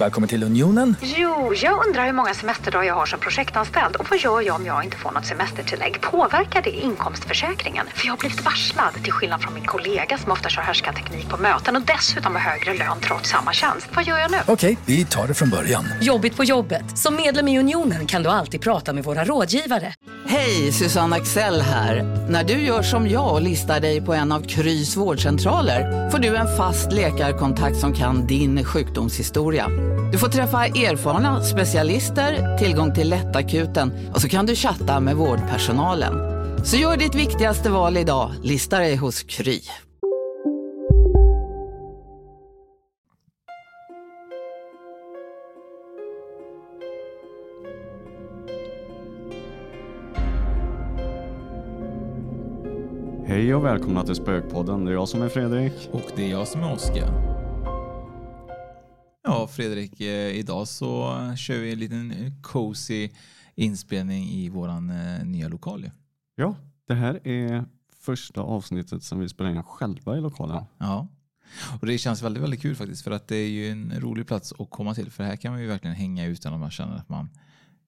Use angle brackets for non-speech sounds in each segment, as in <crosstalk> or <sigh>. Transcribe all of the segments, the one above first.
Välkommen till Unionen. Jo, jag undrar hur många semesterdagar jag har som projektanställd och vad gör jag om jag inte får något semestertillägg? Påverkar det inkomstförsäkringen? För jag har blivit varslad, till skillnad från min kollega som ofta kör härskarteknik på möten och dessutom har högre lön trots samma tjänst. Vad gör jag nu? Okej, vi tar det från början. Jobbigt på jobbet. Som medlem i Unionen kan du alltid prata med våra rådgivare. Hej, Susanne Axel här. När du gör som jag och listar dig på en av Krys vårdcentraler får du en fast läkarkontakt som kan din sjukdomshistoria. Du får träffa erfarna specialister, tillgång till lättakuten och så kan du chatta med vårdpersonalen. Så gör ditt viktigaste val idag, lista dig hos Kry. Hej och välkomna till Spökpodden. Det är jag som är Fredrik. Och det är jag som är Oskar. Ja, Fredrik, eh, idag så kör vi en liten cozy inspelning i våran eh, nya lokal. Ja, det här är första avsnittet som vi spelar in själva i lokalen. Ja, och det känns väldigt, väldigt kul faktiskt för att det är ju en rolig plats att komma till för här kan man ju verkligen hänga utan att man känner att man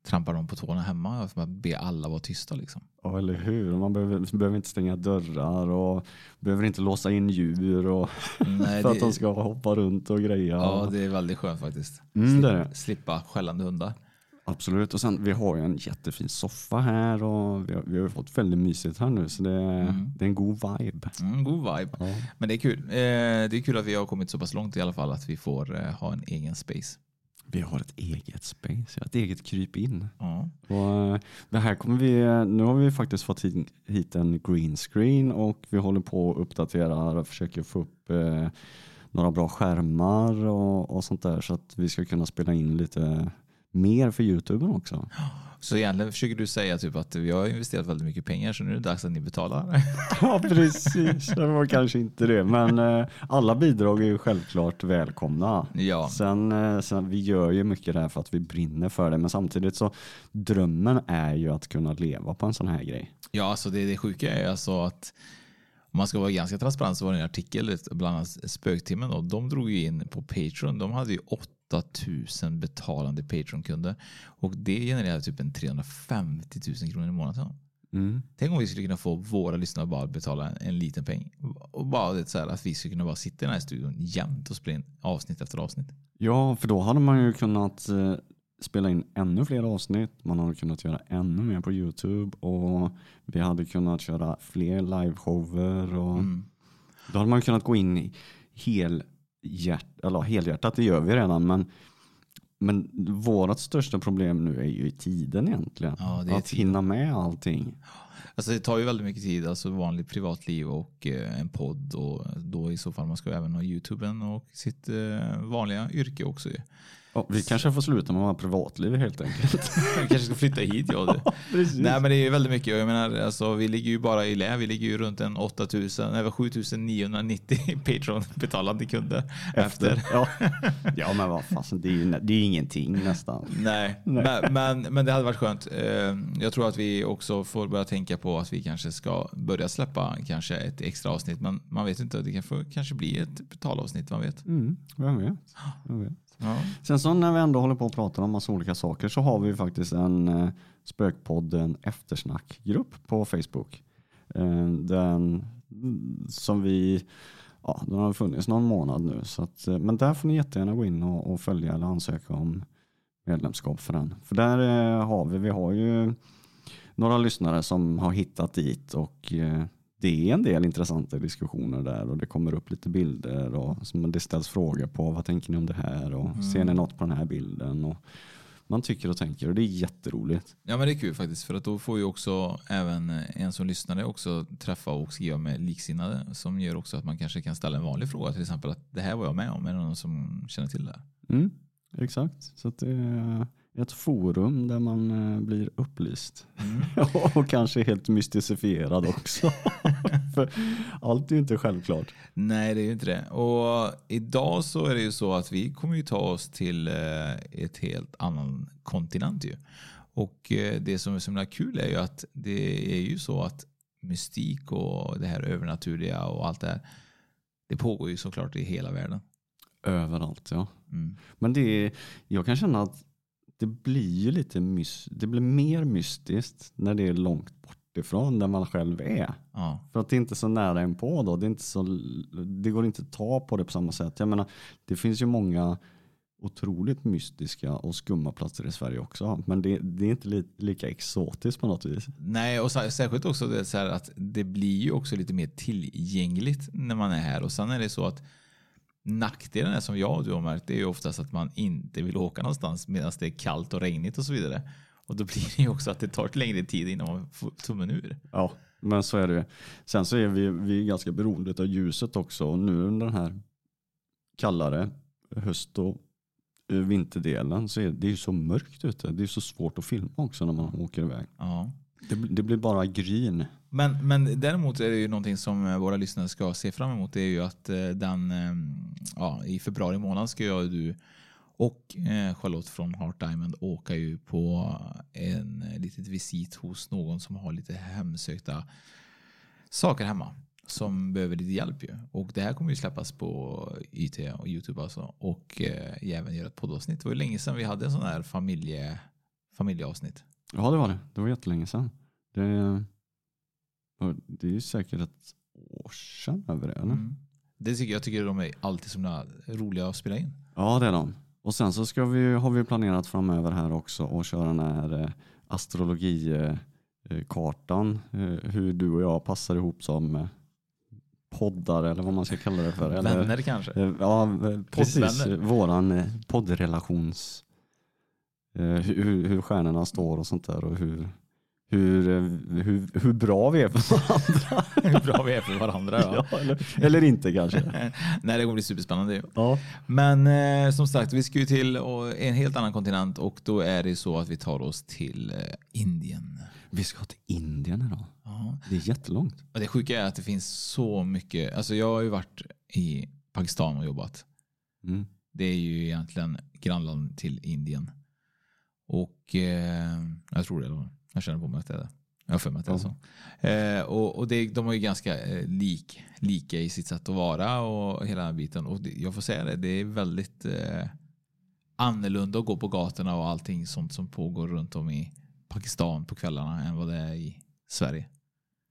trampar dem på tårna hemma och bara be alla vara tysta liksom. Ja, eller hur? Man behöver, behöver inte stänga dörrar och behöver inte låsa in djur och Nej, <laughs> för det- att de ska hoppa runt och greja. Ja, det är väldigt skönt faktiskt. Mm, det är det. Slippa skällande hundar. Absolut. Och sen vi har ju en jättefin soffa här och vi har, vi har fått väldigt mysigt här nu så det, är- det är en god vibe. Mm, god vibe. Ja. Men det är kul. Eh, det är kul att vi har kommit så pass långt i alla fall att vi får eh, ha en egen space. Vi har ett eget space, ett eget kryp in. Ja. Och eh, det här kommer vi, nu har vi faktiskt fått hit, hit en green screen och vi håller på och uppdaterar och försöker få upp eh, några bra skärmar och, och sånt där så att vi ska kunna spela in lite mer för Youtube också. <gasps> <gasps> Så egentligen försöker du säga typ att vi har investerat väldigt mycket pengar så nu är det dags att ni betalar. <laughs> Ja precis, det var kanske inte det men eh, alla bidrag är ju självklart välkomna. ja. Sen, eh, sen, vi gör ju mycket där för att vi brinner för det men samtidigt så drömmen är ju att kunna leva på en sån här grej. ja, alltså det, det sjuka är alltså att om man ska vara ganska transparent så var det en artikel, bland annat Spöktimmen, då, de drog ju in på Patreon. De hade ju 8000 betalande Patreon-kunder och det genererade typ en 350 000 kronor i månaden. Mm. Tänk om vi skulle kunna få våra lyssnare bara betala en, en liten peng. Och bara det så här, att vi skulle kunna bara sitta i den här studion jämt och spela in avsnitt efter avsnitt. Ja, för då hade man ju kunnat eh, spela in ännu fler avsnitt. Man hade kunnat göra ännu mer på Youtube och vi hade kunnat köra fler liveshower och Mm. då hade man kunnat gå in i helhjärt, eller helhjärtat, det gör vi redan, men men vårt största problem nu är ju tiden egentligen. Ja, att tiden. hinna med allting. Alltså det tar ju väldigt mycket tid, alltså vanligt privatliv och eh, en podd och då i så fall man ska även ha Youtuben och sitt eh, vanliga yrke också. Ja, vi kanske får sluta med våra privatliv helt enkelt. <laughs> Vi kanske ska flytta hit jag du. <laughs> Nej men det är ju väldigt mycket. Jag menar, alltså, vi ligger ju bara i lä. Vi ligger ju runt en 8000, nej 7990 <laughs> Patreon-betalande kunder. Efter. Ja. ja, men vad fasen, det är ju det är ingenting nästan. Nej, Men, men, men det hade varit skönt. Eh, Jag tror att vi också får börja tänka på att vi kanske ska börja släppa kanske ett extra avsnitt. Men man vet inte, det kan få, kanske bli ett betalavsnitt, man vet. Mm, vem vet? <gasps> Vem vet? Ja. Sen så när vi ändå håller på och pratar om massa olika saker så har vi faktiskt en eh, Spökpodden eftersnackgrupp på Facebook. Eh, den som vi, ja den har funnits någon månad nu. Så att, eh, men där får ni jättegärna gå in och, och följa eller ansöka om medlemskap för den. För där eh, har vi, vi har ju några lyssnare som har hittat dit och eh, det är en del intressanta diskussioner där och det kommer upp lite bilder och som det ställs frågor på. Vad tänker ni om det här och ser ni något på den här bilden? Och man tycker och tänker och det är jätteroligt. ja, men det är kul faktiskt. För att då får ju också även en som lyssnare också träffa och skriva med liksinnade som gör också att man kanske kan ställa en vanlig fråga. Till exempel att det här var jag med om. Är det någon som känner till det? Mm, exakt, så det ett forum där man eh, blir upplyst. <laughs> och kanske helt mystifierad också. <laughs> För allt är ju inte självklart. Nej, det är ju inte det. Och idag så är det ju så att vi kommer ju ta oss till eh, ett helt annan kontinent ju. Och eh, det som är så himla kul är ju att det är ju så att mystik och det här övernaturliga och allt det här. Det pågår ju såklart i hela världen. Överallt ja. Mm. Men det är, jag kan känna att det blir ju lite mys, det blir mer mystiskt när det är långt bort ifrån där man själv är. Ja. För att det är inte så nära en på då. Det, är inte så, det går inte att ta på det på samma sätt. Jag menar, det finns ju många otroligt mystiska och skumma platser i Sverige också. Men det, det är inte li, lika exotiskt på något vis. Nej, och sär- särskilt också det så att det blir ju också lite mer tillgängligt när man är här. Och sen är det så att nackdelen är som jag och du har märkt, det är ju oftast att man inte vill åka någonstans medan det är kallt och regnigt och så vidare. Och då blir det ju också att det tar längre tid innan man får tummen ur. Ja, men så är det. Sen så är vi, vi ganska beroende av ljuset också. Och nu under den här kallare höst och vinterdelen så är det ju så mörkt ute. Det är så svårt att filma också när man åker iväg. Ja. Det, det blir bara gryn. Men, men däremot är det ju någonting som eh, våra lyssnare ska se fram emot. Det är ju att eh, den, ehm, ja, i februari månad ska jag och du och eh, Charlotte från Heart Diamond åka ju på en liten litet visit hos någon som har lite hemsökta saker hemma. Som behöver lite hjälp ju. Och det här kommer ju släppas på YT och Youtube alltså. Och eh, även göra ett poddavsnitt. Det var ju länge sedan vi hade en sån här familje, familjeavsnitt. Ja det var det. Det var jättelänge sedan. Det, och det är ju säkert ett år sedan över det eller? Mm. Det tycker jag tycker de är alltid så roliga att spela in. Ja det är de. Och sen så ska vi, har vi planerat framöver här också och köra den här eh, astrologikartan. Eh, hur du och jag passar ihop som eh, poddar eller vad man ska kalla det för. Eller, Vänner kanske. Ja, precis. Poddvänner. Våran poddrelations... Hur, hur stjärnorna står och sånt där och hur, hur, eh, hur, hur bra vi är för varandra. <laughs> Hur bra vi är för varandra. Ja. <laughs> Ja, eller, eller inte kanske. <laughs> Nej, det kommer bli superspännande. Ja. Men eh, som sagt, vi ska ju till en helt annan kontinent och då är det så att vi tar oss till eh, Indien. Vi ska till Indien idag. Ja. Det är jättelångt. Och det sjuka är att det finns så mycket. Alltså jag har ju varit i Pakistan och jobbat. Mm. Det är ju egentligen grannland till Indien. Och eh, jag tror det. Då. Jag känner på mig att det är det. Jag har för mig att det är så. Eh, och och det, de är ju ganska eh, lik, lika i sitt sätt att vara och hela den biten. Och det, jag får säga det, det är väldigt eh, annorlunda att gå på gatorna och allting sånt som pågår runt om i Pakistan på kvällarna än vad det är i Sverige.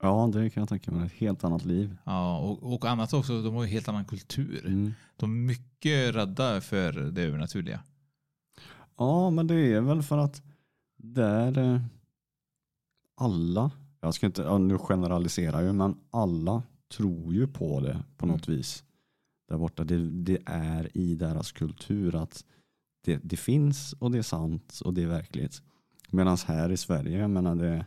Ja, det kan jag tänka mig. Ett helt annat liv. Ja, och, och annat också, de har ju helt annan kultur. Mm. De är mycket rädda för det övernaturliga. Ja, men det är väl för att där eh, alla, jag ska inte, ja, nu generaliserar jag, men alla tror ju på det på något vis. Där borta, det, det är i deras kultur att det, det finns och det är sant och det är verkligt. Medan här i Sverige, jag menar det,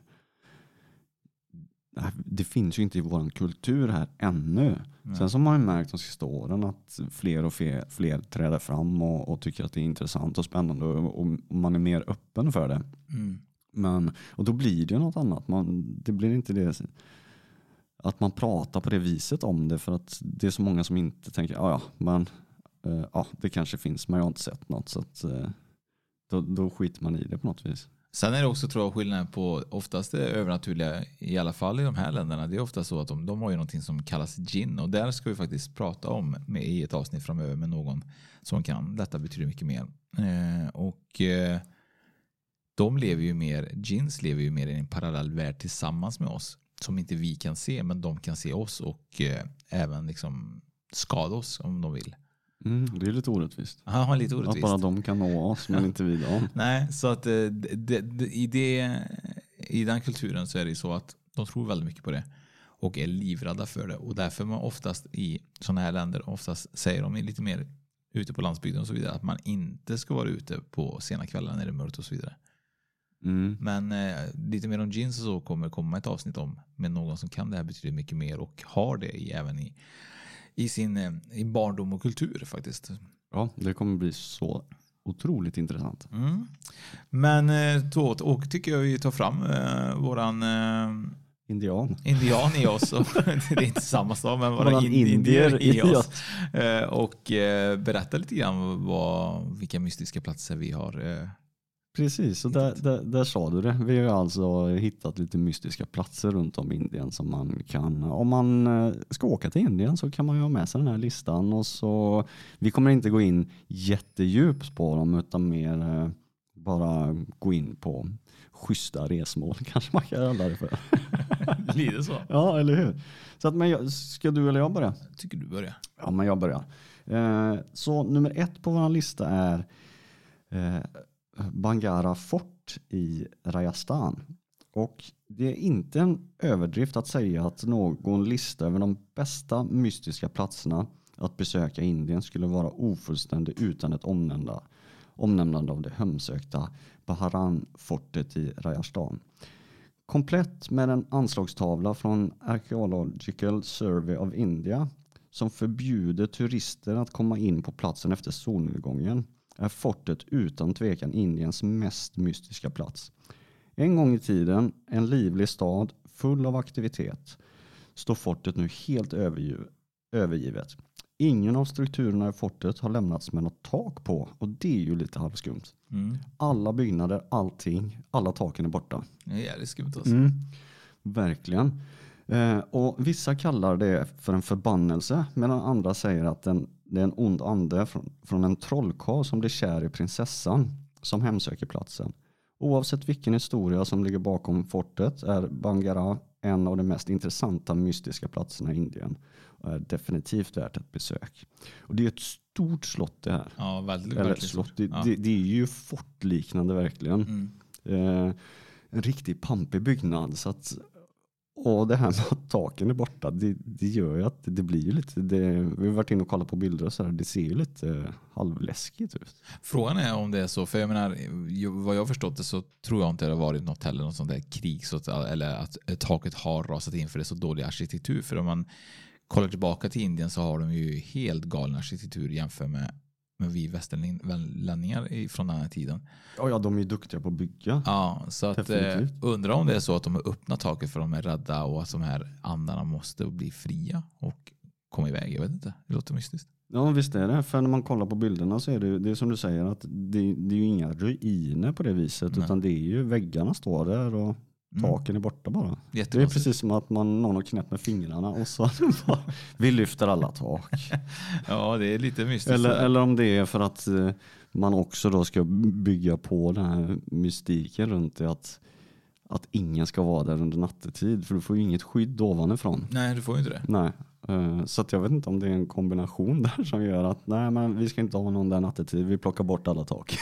det finns ju inte i vår kultur här ännu. Sen så har man ju märkt de sista åren att fler och fler, fler träder fram och, och tycker att det är intressant och spännande och, och man är mer öppen för det. Mm. Men, och då blir det ju något annat. Man, det blir inte det att man pratar på det viset om det för att det är så många som inte tänker ja ja men eh, ja, det kanske finns men jag har inte sett något så att, eh, då, då skiter man i det på något vis. Sen är det också tror jag skillnaden på oftast det övernaturliga, i alla fall i de här länderna, det är ofta så att de, de har ju någonting som kallas gin och där ska vi faktiskt prata om med, i ett avsnitt framöver med någon som kan. Detta betyder mycket mer. Eh, och eh, de lever ju mer, gins lever ju mer i en parallell värld tillsammans med oss som inte vi kan se men de kan se oss och eh, även liksom skada oss om de vill. Mm, det är lite orättvist. Han har lite Att orättvist. bara de kan nå oss men inte vi dem. <laughs> Nej, så att eh, det, det, i, det, i den kulturen så är det ju så att de tror väldigt mycket på det och är livrädda för det och därför man oftast i sådana här länder oftast säger de lite mer ute på landsbygden och så vidare att man inte ska vara ute på sena kvällar när det är mörkt och så vidare. Mm. Men eh, lite mer om jeans och så kommer komma ett avsnitt om med någon som kan det här betydligt mycket mer och har det i, även i, i sin eh, i barndom och kultur faktiskt. Ja, det kommer bli så otroligt intressant. Mm. Men eh, då och tycker jag vi tar fram eh, våran eh, Indian. indian i oss. <laughs> Och, <laughs> det är inte samma sak, men våra indier, indier i oss. Eh, och eh, berätta lite grann vad, vilka mystiska platser vi har. Precis, och där, där, där sa du det. Vi har alltså hittat lite mystiska platser runt om i Indien som man kan, om man eh, ska åka till Indien så kan man ju ha med sig den här listan och så, vi kommer inte gå in jättedjupt på dem utan mer eh, bara gå in på schyssta resmål <laughs> kanske man kan kalla det för. <laughs> Lite så. Ja, eller hur? Så att, men jag, ska du eller jag börja? Tycker du börjar. Ja, men jag börjar. Eh, så nummer ett på vår lista är Bangara fort i Rajasthan. Och det är inte en överdrift att säga att någon lista över de bästa mystiska platserna att besöka i Indien skulle vara ofullständig utan ett omnämnda, omnämnande av det hemsökta Baharan-fortet i Rajasthan. Komplett med en anslagstavla från Archaeological Survey of India som förbjuder turister att komma in på platsen efter solnedgången är fortet utan tvekan Indiens mest mystiska plats. En gång i tiden en livlig stad full av aktivitet står fortet nu helt övergiv- övergivet. Ingen av strukturerna i fortet har lämnats med något tak på och det är ju lite halvskumt. Mm. Alla byggnader, allting, alla taken är borta. Det är jävligt skumt alltså. Mm. Verkligen. Eh, och vissa kallar det för en förbannelse medan andra säger att den, det är en ond ande från, från en trollkarl som blir kär i prinsessan som hemsöker platsen. Oavsett vilken historia som ligger bakom fortet är Bangara en av de mest intressanta mystiska platserna i Indien och är definitivt värt ett besök. Och det är ett stort slott det här. Ja, väldigt, Eller verkligen slott, det, Ja. det, det är ju fortliknande verkligen. Mm. Eh, en riktigt pampig byggnad. Så att, och det här med att taken är borta, det, det gör ju att det blir ju lite, det, vi har varit inne och kollat på bilder och så här, det ser ju lite halvläskigt ut. Frågan är om det är så, för jag menar, vad jag har förstått det så tror jag inte det har varit något heller, något sånt där krig, så att, eller att eh, taket har rasat in för det är så dålig arkitektur. För om man kollar tillbaka till Indien så har de ju helt galen arkitektur jämfört med, med vi västerlänningar från den här tiden. Ja, ja, de är ju duktiga på att bygga. Ja, så att eh, undrar om det är så att de har öppnat taket för de är rädda och att de här andarna måste bli fria och komma iväg. Jag vet inte, det låter mystiskt. Ja, visst är det. För när man kollar på bilderna så är det, det är som du säger att det, det är ju inga ruiner på det viset Nej. utan det är ju väggarna står där och. Taken är borta bara. Det är precis som att man, någon har knäppt med fingrarna och så <laughs> bara, vi lyfter alla tak. <laughs> Ja, det är lite mystiskt. Eller, eller om det är för att eh, man också då ska bygga på den här mystiken runt det att, att ingen ska vara där under nattetid för du får ju inget skydd ovanifrån. Nej, du får ju inte det. Nej. eh, Så jag vet inte om det är en kombination <laughs> där som gör att nej men vi ska inte ha någon där nattetid, vi plockar bort alla tak.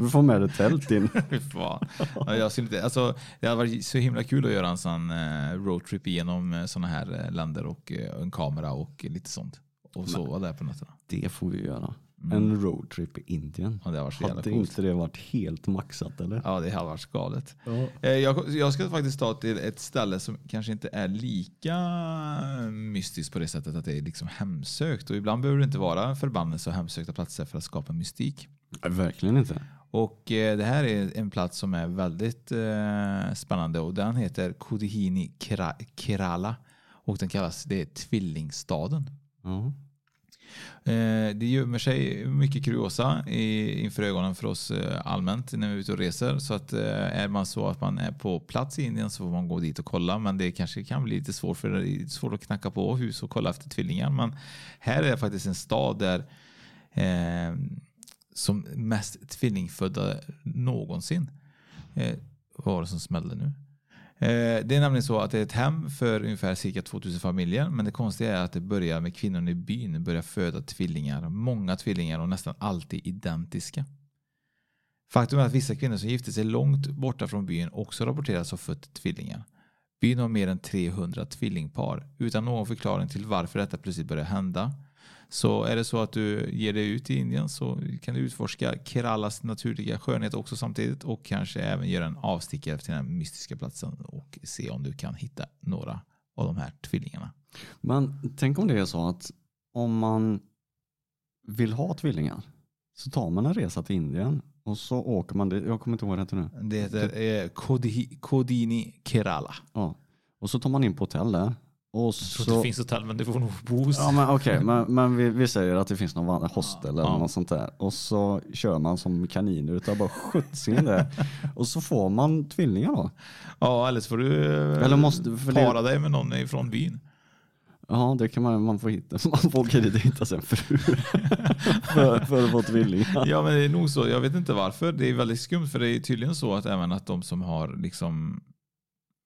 Vi får med ett tält in. <laughs> Fan. Jag skulle inte, alltså, det hade varit så himla kul att göra en sån eh, roadtrip igenom eh, såna här eh, länder och en kamera och lite sånt. Och sova där på nätterna. Det får vi göra. Mm. En roadtrip i Indien. Ja, det jävla Hade coolt. inte det varit helt maxat eller? Ja, det hade varit galet. Ja. Jag, jag ska faktiskt ta till ett ställe som kanske inte är lika mystiskt på det sättet att det är liksom hemsökt. Och ibland behöver det inte vara förbannelse och hemsökta platser för att skapa mystik. Verkligen inte. Och eh, det här är en plats som är väldigt eh, spännande och den heter Kodihini Kera- Kerala. Och den kallas det är tvillingstaden. Eh, det gömmer sig mycket kuriosa i, inför ögonen för oss allmänt när vi är ute och reser. Så att är man så att man är på plats i Indien så får man gå dit och kolla. Men det kanske kan bli lite svårt, för det är svårt att knacka på hus och kolla efter tvillingar. Men här är det faktiskt en stad där som mest tvillingfödda någonsin. Eh, vad var det som smällde nu? Eh, Det är nämligen så att det är ett hem för ungefär cirka 2000 familjer. Men det konstiga är att det börjar med kvinnorna i byn börjar föda tvillingar. Många tvillingar och nästan alltid identiska. Faktum är att vissa kvinnor som gifte sig långt borta från byn också rapporteras ha fött tvillingar. Byn har mer än 300 tvillingpar. Utan någon förklaring till varför detta plötsligt börjar hända. Så är det så att du ger dig ut i Indien så kan du utforska Keralas naturliga skönhet också samtidigt och kanske även göra en avstickare till den mystiska platsen och se om du kan hitta några av de här tvillingarna. Men tänk om det är så att om man vill ha tvillingar så tar man en resa till Indien och så åker man dit. Jag kommer inte ihåg det nu. Det heter eh, Kodi, Kodini Kerala. Ja. Och så tar man in på hotell där. Och Jag tror så... det finns hotell men det får nog bo. Ja men okej, men, men vi, vi säger att det finns någon hostel eller Ja. något sånt där. Och så kör man som kaniner utav bara skjutsingen där. Och så får man tvillingar då. Ja, eller så får du eh, Eller måste- det- para dig med någon ifrån byn. Ja, det kan man, man få hitta. Man får åka dit och hitta sig en fru. <laughs> för, för att få tvillingar. Ja, men det är nog så. Jag vet inte varför. Det är väldigt skumt för det är tydligen så att även att de som har liksom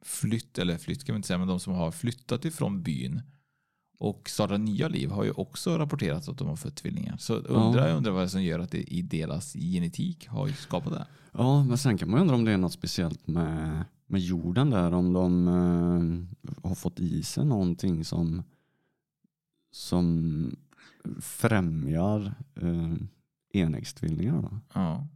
flytt, eller flytt kan vi inte säga, men de som har flyttat ifrån byn och startat nya liv har ju också rapporterat att de har fött tvillingar. Så undrar jag undrar vad det är som gör att det i deras genetik har skapat det. Ja, men sen kan man ju undra om det är något speciellt med, med jorden där. Om de eh, har fått i sig någonting som, som främjar eh, enäggstvillingar. Ja.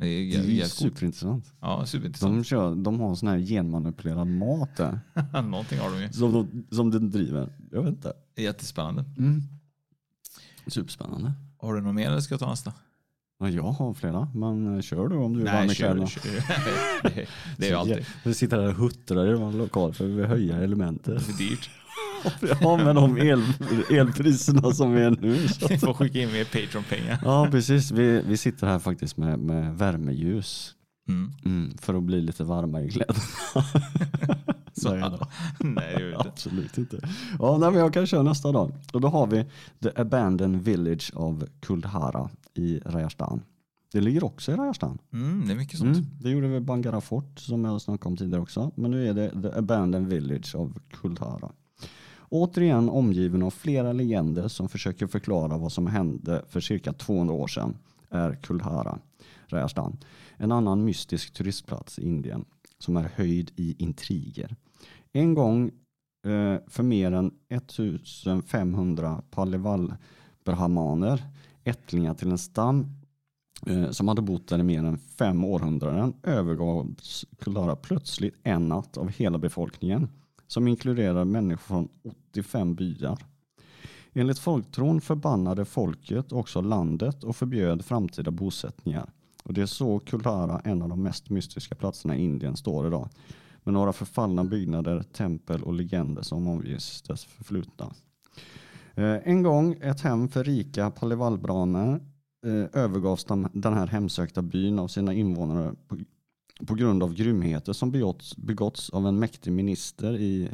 Det är, Det är ju superintressant. Ja, superintressant. De, kör, de har sån här genmanipulerad mat där. <laughs> Någonting har de ju. Som, de, som den driver. Jag vet inte. Jättespännande. Superspännande. Har du något mer eller ska jag ta nästa? Ja, jag har flera, men eh, kör du om du är varm i kör, kör. <laughs> Det- Det är ju alltid Vi sitter här och huttrar i vår lokal för vi vill höja elementet. för dyrt. Ja, med de el, elpriserna som är nu. Vi får skicka in mer Patreon-pengar. Ja, precis. Vi, vi sitter här faktiskt med, med värmeljus Mm. mm, för att bli lite varma i kläderna. Så, Nej nej. Absolut inte. Ja, nej, men jag kan köra nästa dag. Och då har vi The Abandoned Village of Kuldhara i Rajasthan. Det ligger också i Rajasthan. Mm, det är mycket sånt. Mm, det gjorde vi Bangara Fort som jag snackade om tidigare också. Men nu är det The Abandoned Village of Kuldhara. Återigen omgiven av flera legender som försöker förklara vad som hände för cirka 200 år sedan är Kulhara Rajasthan. En annan mystisk turistplats i Indien som är höjd i intriger. En gång eh, för mer än 1500 Palival-brahmaner, ättlingar till en stam eh, som hade bott där i mer än fem århundraden övergavs Kulhara plötsligt en natt av hela befolkningen som inkluderar människor från 85 byar. Enligt folktron förbannade folket också landet och förbjöd framtida bosättningar. Och det är så Kulhara, en av de mest mystiska platserna i Indien, står idag. Med några förfallna byggnader, tempel och legender som omges dess förflutna. Eh, en gång ett hem för rika palivalbraner eh, övergavs den här hemsökta byn av sina invånare grund av grymheter som begåtts, begåtts av en mäktig minister i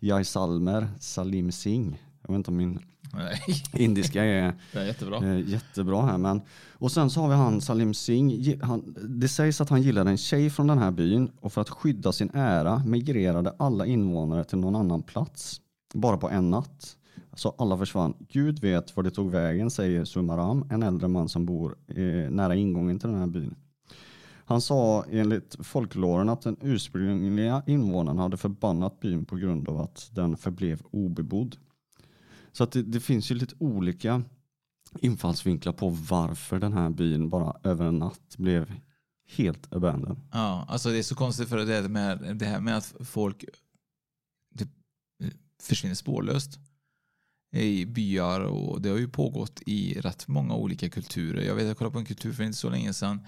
Jaisalmer, Salim Singh. Jag vet inte om min Nej, indiska är är jättebra. Eh, jättebra här. Men, och sen så har vi han Salim Singh. Han, det sägs att han gillade en tjej från den här byn och för att skydda sin ära migrerade alla invånare till någon annan plats. Bara på en natt. Så alla försvann. Gud vet var det tog vägen, säger Sumaram, en äldre man som bor eh, nära ingången till den här byn. Han sa enligt folklåren att den ursprungliga invånaren hade förbannat byn på grund av att den förblev obebodd. Så att det, det finns ju lite olika infallsvinklar på varför den här byn bara över en natt blev helt abandoned. Ja, alltså det är så konstigt för det, med, det här med att folk det försvinner spårlöst i byar och det har ju pågått i rätt många olika kulturer. Jag vet jag kollade på en kultur för inte så länge sedan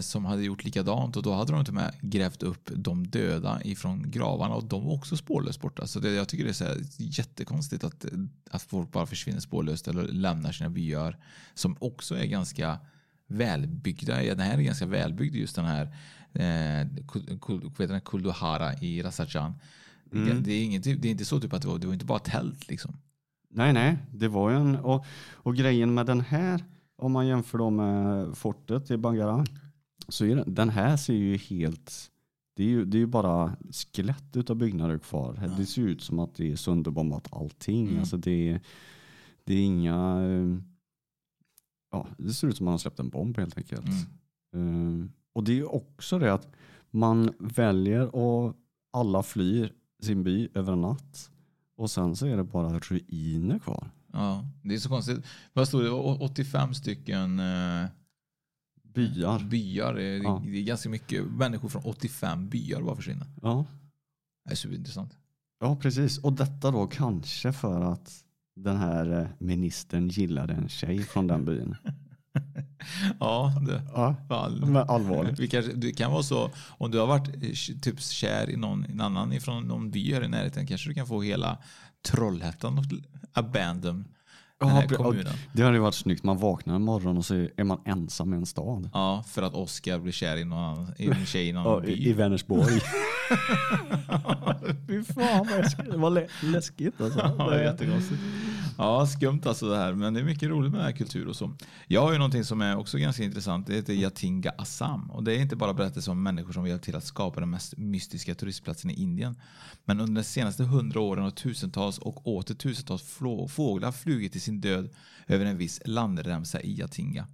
som hade gjort likadant och då hade de inte med grävt upp de döda ifrån gravarna och de var också spårlöst borta. Så det, jag tycker det är så här jättekonstigt att, att folk bara försvinner spårlöst eller lämnar sina byar som också är ganska välbyggda. Den här är ganska välbyggd just den här eh? Kulduhara i Rajasthan. Mm. Det, är inget, det är inte så typ att det var, det var inte bara tält liksom. Nej, nej, det var ju en... Och, och grejen med den här, om man jämför då med fortet i Bangara, så är den, den här ser ju helt... Det är ju, det är ju bara skelett utav byggnader kvar. Det ser ut som att det är sönderbombat allting. Mm. Alltså det, är- det är inga... eh, Ja, det ser ut som att man har släppt en bomb helt enkelt. Mm. Eh, och det är ju också det att man väljer och alla flyr sin by över en natt. Och sen så är det bara ruiner kvar. Ja, det är så konstigt. Vad stod det? Å- 85 stycken eh, Byar. byar. Det är, Ja. det är ganska mycket människor från 85 byar bara försvinner. Ja. Det är superintressant. ja, precis. Och detta då kanske för att den här eh, ministern gillade en tjej från den byn. <laughs> Ja, det, Ja, All, allvarligt. Vi kanske, det kan vara så, om du har varit eh, typ kär i någon en annan ifrån någon by här i närheten kanske du kan få hela Trollhättan abandon den här Ja, kommunen. Det hade varit snyggt. Man vaknar en morgon och så är man ensam i en stad. Ja, för att Oskar blir kär i, någon i en tjej i någon Ja, by. i, I Vänersborg. <laughs> <laughs> Fy fan vad läskigt. Alltså. Ja, jättekonstigt. Ja, skumt alltså det här. Men det är mycket roligt med den här kultur och så. Jag har ju någonting som är också ganska intressant. Det heter Yatinga Assam. Och det är inte bara berättelser om människor som hjälpt till att skapa den mest mystiska turistplatsen i Indien. Men under de senaste hundra åren har tusentals och åter tusentals fåglar flugit till sin död över en viss landremsa i Yatinga.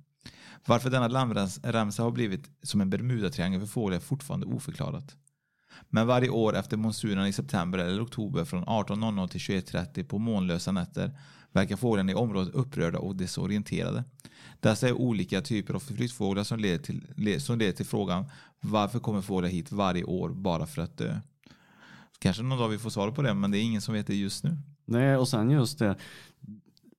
Varför denna landremsa har blivit som en Bermudatriangel för fåglar är fortfarande oförklarat. Men varje år efter monsunen i september eller oktober från 18.00 till 21.30 på månlösa nätter verkar fåglarna i området upprörda och desorienterade. Dessa är olika typer av flyttfåglar som leder, till, le- som leder till frågan varför kommer fåglar hit varje år bara för att dö? Kanske någon dag vi får svar på det, men det är ingen som vet det just nu. Nej, och sen just det.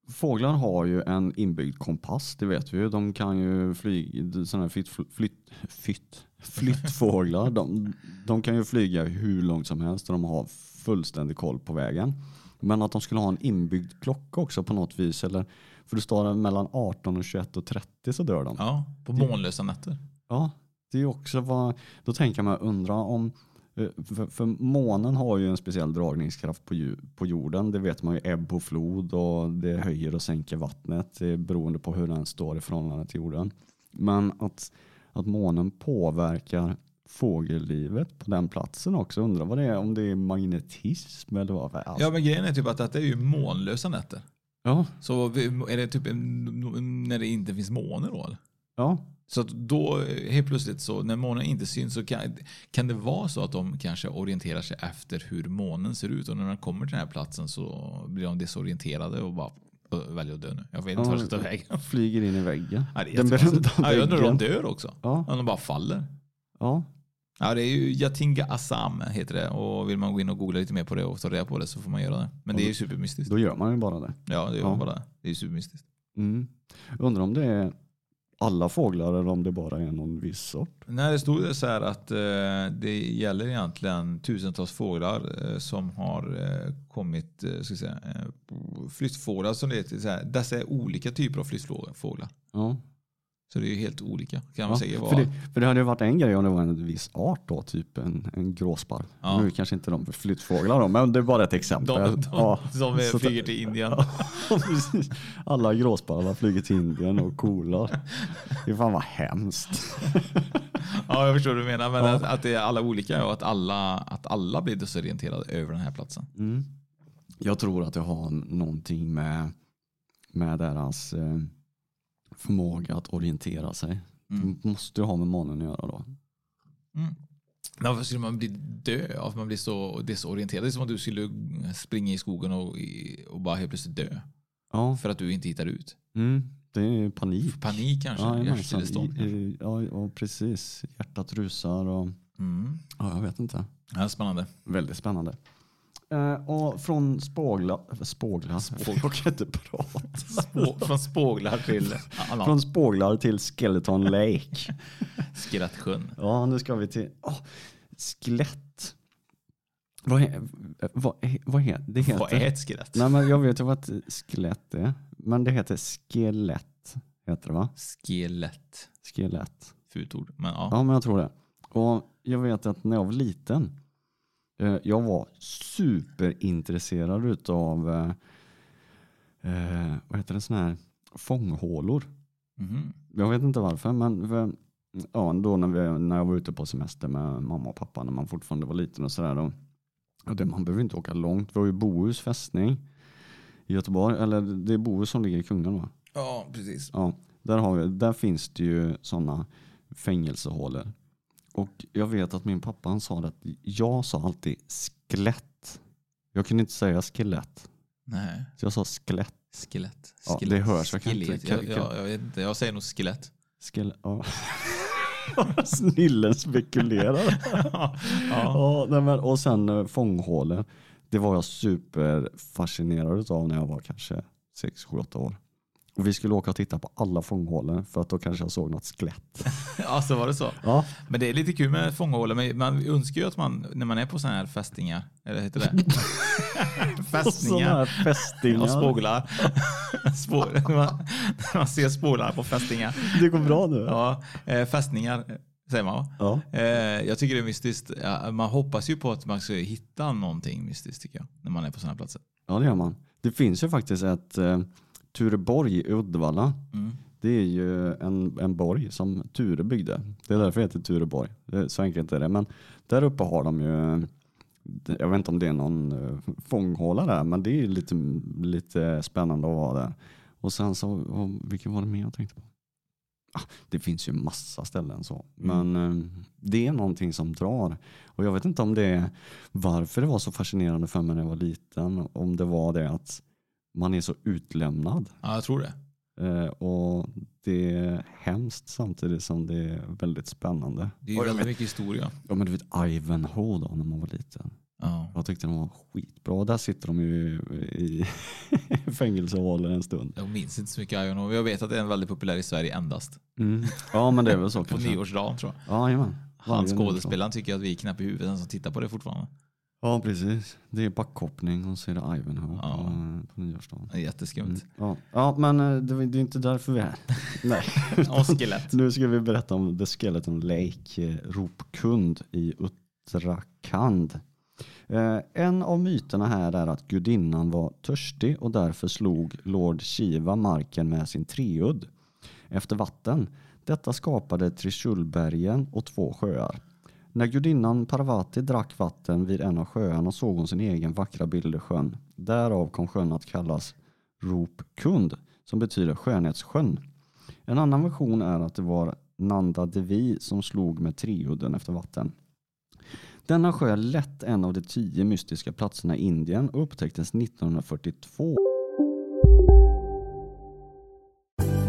Fåglar har ju en inbyggd kompass, det vet vi ju. De kan ju flyga, sådana här flytt, flytt, flytt, flyttfåglar, de, de kan ju flyga hur långt som helst och de har fullständig koll på vägen. Men att de skulle ha en inbyggd klocka också på något vis, eller för det står mellan 18 och 21 och 30 så dör de. Ja, på månlösa nätter. Ja, det är också vad, då tänker man undra om, eh, för, för månen har ju en speciell dragningskraft på, på jorden, det vet man ju, ebb och flod och det höjer och sänker vattnet är beroende på hur den står i förhållande till jorden. Men att, att månen påverkar fågellivet på den platsen också, undrar vad det är, om det är magnetism eller vad? Alltså, Ja, men grejen är typ att det är ju månlösa nätter. ja, Så är det typ när det inte finns måne då? Eller? ja, Så då helt plötsligt så när månen inte syns så kan, kan det vara så att de kanske orienterar sig efter hur månen ser ut och när de kommer till den här platsen så blir de desorienterade och bara "Ö, väljer att dö nu. Jag vet inte vart jag ska ta vägen. <laughs> flyger in i väggen. Ja, det den berömda ja, jag undrar om de dör också. Ja, Om de bara faller. ja, Ja, det är ju Yatinga Assam heter det och vill man gå in och googla lite mer på det och ta reda på det så får man göra det. Men det är ju supermystiskt. då gör man ju bara det. Ja, det gör Ja. man bara. Det är ju supermystiskt. Mm. Undrar om det är alla fåglar eller om det bara är någon viss sort. När det stod det så här att eh, det gäller egentligen tusentals fåglar eh, som har eh, kommit, eh, ska säga, eh, flyttfåglar som det heter. Så här, dessa är olika typer av flyttfåglar. Ja. Så det är ju helt olika kan man Ja, säga. för, det, för det hade ju varit en grej om det var en viss art då, typ en, en gråsparv. Ja. Nu kanske inte de flyttfåglar då, men det är bara ett exempel. de, de, ja. som så flyger till Indien. Ja. <laughs> Alla gråsparvar flyger till Indien och kolar. Det är fan vad hemskt. <laughs> Ja, jag förstår vad du menar. Men att, att det är alla olika och att alla, att alla blir desorienterade över den här platsen. Mm. Jag tror att det har någonting med, med deras eh, förmåga att orientera sig. Mm. Det måste ju ha med månen att göra då. Mm. Varför skulle man bli dö av att man blir så desorienterad? Det är som om du skulle springa i skogen och, och bara helt plötsligt dö. Ja, För att du inte hittar ut. mm. det är panik. Panik kanske? Ja, Hjärtstillestånd ja, ja, precis. Hjärtat rusar och Mm. ja, jag vet inte. Ja, spännande. Väldigt spännande. Eh, och från spågla, spåglar, jag kan inte prata. Spå, från spåglar till annan. Från spåglar till Skeleton Lake. Skrattsjön. Ja, nu ska vi till oh, skelett. Vad, är, vad, är, vad är, det heter? Vad är ett skelett? Nej, men jag vet ju vad ett skelett är. Men det heter skelett. Heter det va? Skelett. Skelett. Fult ord. Men ja. Ja, men jag tror det. Och jag vet att när jag var liten, jag var superintresserad utav, eh, eh, vad heter det, här fånghålor. Mhm. Jag vet inte varför, men för, ja, då när, vi, när jag var ute på semester med mamma och pappa när man fortfarande var liten och sådär. Och det, man behöver inte åka långt. Vi har ju Bohus fästning i Göteborg, eller det är Bohus som ligger i Kungälv va? Ja, precis. Ja, där, har vi, där finns det ju sådana fängelsehålor. Och jag vet att min pappa han sa det att jag sa alltid skelett. Jag kunde inte säga skelett. Nej. Så jag sa skelett. Skelett. Ja, det hörs. Jag kan inte- Skelett. kan- Jag, jag, vet inte. Jag säger nog skelett. Skelett. Ja. <laughs> Snillen spekulerar. <laughs> ja. Ja, nej men, och sen eh, fånghålor. det var jag superfascinerad av när jag var kanske 6, 7, 8 år. Och vi skulle åka och titta på alla fånghålen för att då kanske jag såg något skelett. <laughs> Ja, så var det så. Ja, Men det är lite kul med fånghålor. Men man önskar ju att man, när man är på sådana här fästingar, eller heter det? <laughs> här fästingar. Och spåglar. <laughs> Spå, man, man ser spåglar på fästingar. Det går bra nu. Ja, eh, fästningar säger man? Ja. Eh, jag tycker det är mystiskt. Man hoppas ju på att man ska hitta någonting mystiskt tycker jag. När man är på sådana här platser. Ja, det gör man. Det finns ju faktiskt ett eh, Tureborg i Uddevalla. Mm. Det är ju en, en borg som Ture byggde. Det är därför det heter Tureborg. Det, så enkelt är det. Men där uppe har de ju, jag vet inte om det är någon eh, fånghåla där, men det är lite, lite spännande att vara där. Och sen så, vilken var det mer jag tänkte på? Ah, det finns ju massa ställen så, men eh, det är någonting som drar. Och jag vet inte om det är varför det var så fascinerande för mig när jag var liten. Om det var det att man är så utlämnad. Ja, jag tror det. Eh, och det är hemskt samtidigt som det är väldigt spännande. Det är ju väldigt mycket historia. ja, men du vet Ivanhoe då när man var liten. Ja. Jag tyckte den var skitbra. Där sitter de ju i <laughs> fängelse och håller en stund. Jag minns inte så mycket och jag vet att det är en väldigt populär i Sverige endast. Ja men det är väl så <laughs> På kanske. nyårsdagen tror jag. Ja, jajamän. Han skådespelaren tycker att vi är knäpp i huvudet som tittar på det fortfarande. Ja precis. Det är backhoppning och så är det Ivanhoe Ja. på, på nyårsdagen. Jätteskumt. Mm. Ja. ja men eh, det, är inte därför vi är här. <laughs> Nej. <laughs> Och skelett. Nu ska vi berätta om The Skeleton Lake, eh, Ropkund i Uttarakhand. Eh, En av myterna här är att gudinnan var törstig och därför slog Lord Shiva marken med sin treudd efter vatten. Detta skapade Trishulbergen och två sjöar. När gudinnan Parvati drack vatten vid en av sjöarna såg hon sin egen vackra bild i sjön. Därav kom sjön att kallas Ropkund som betyder skönhetssjön. En annan version är att det var Nanda Devi som slog med treudden efter vatten. Denna sjö är lätt en av de tio mystiska platserna i Indien och upptäcktes 1942.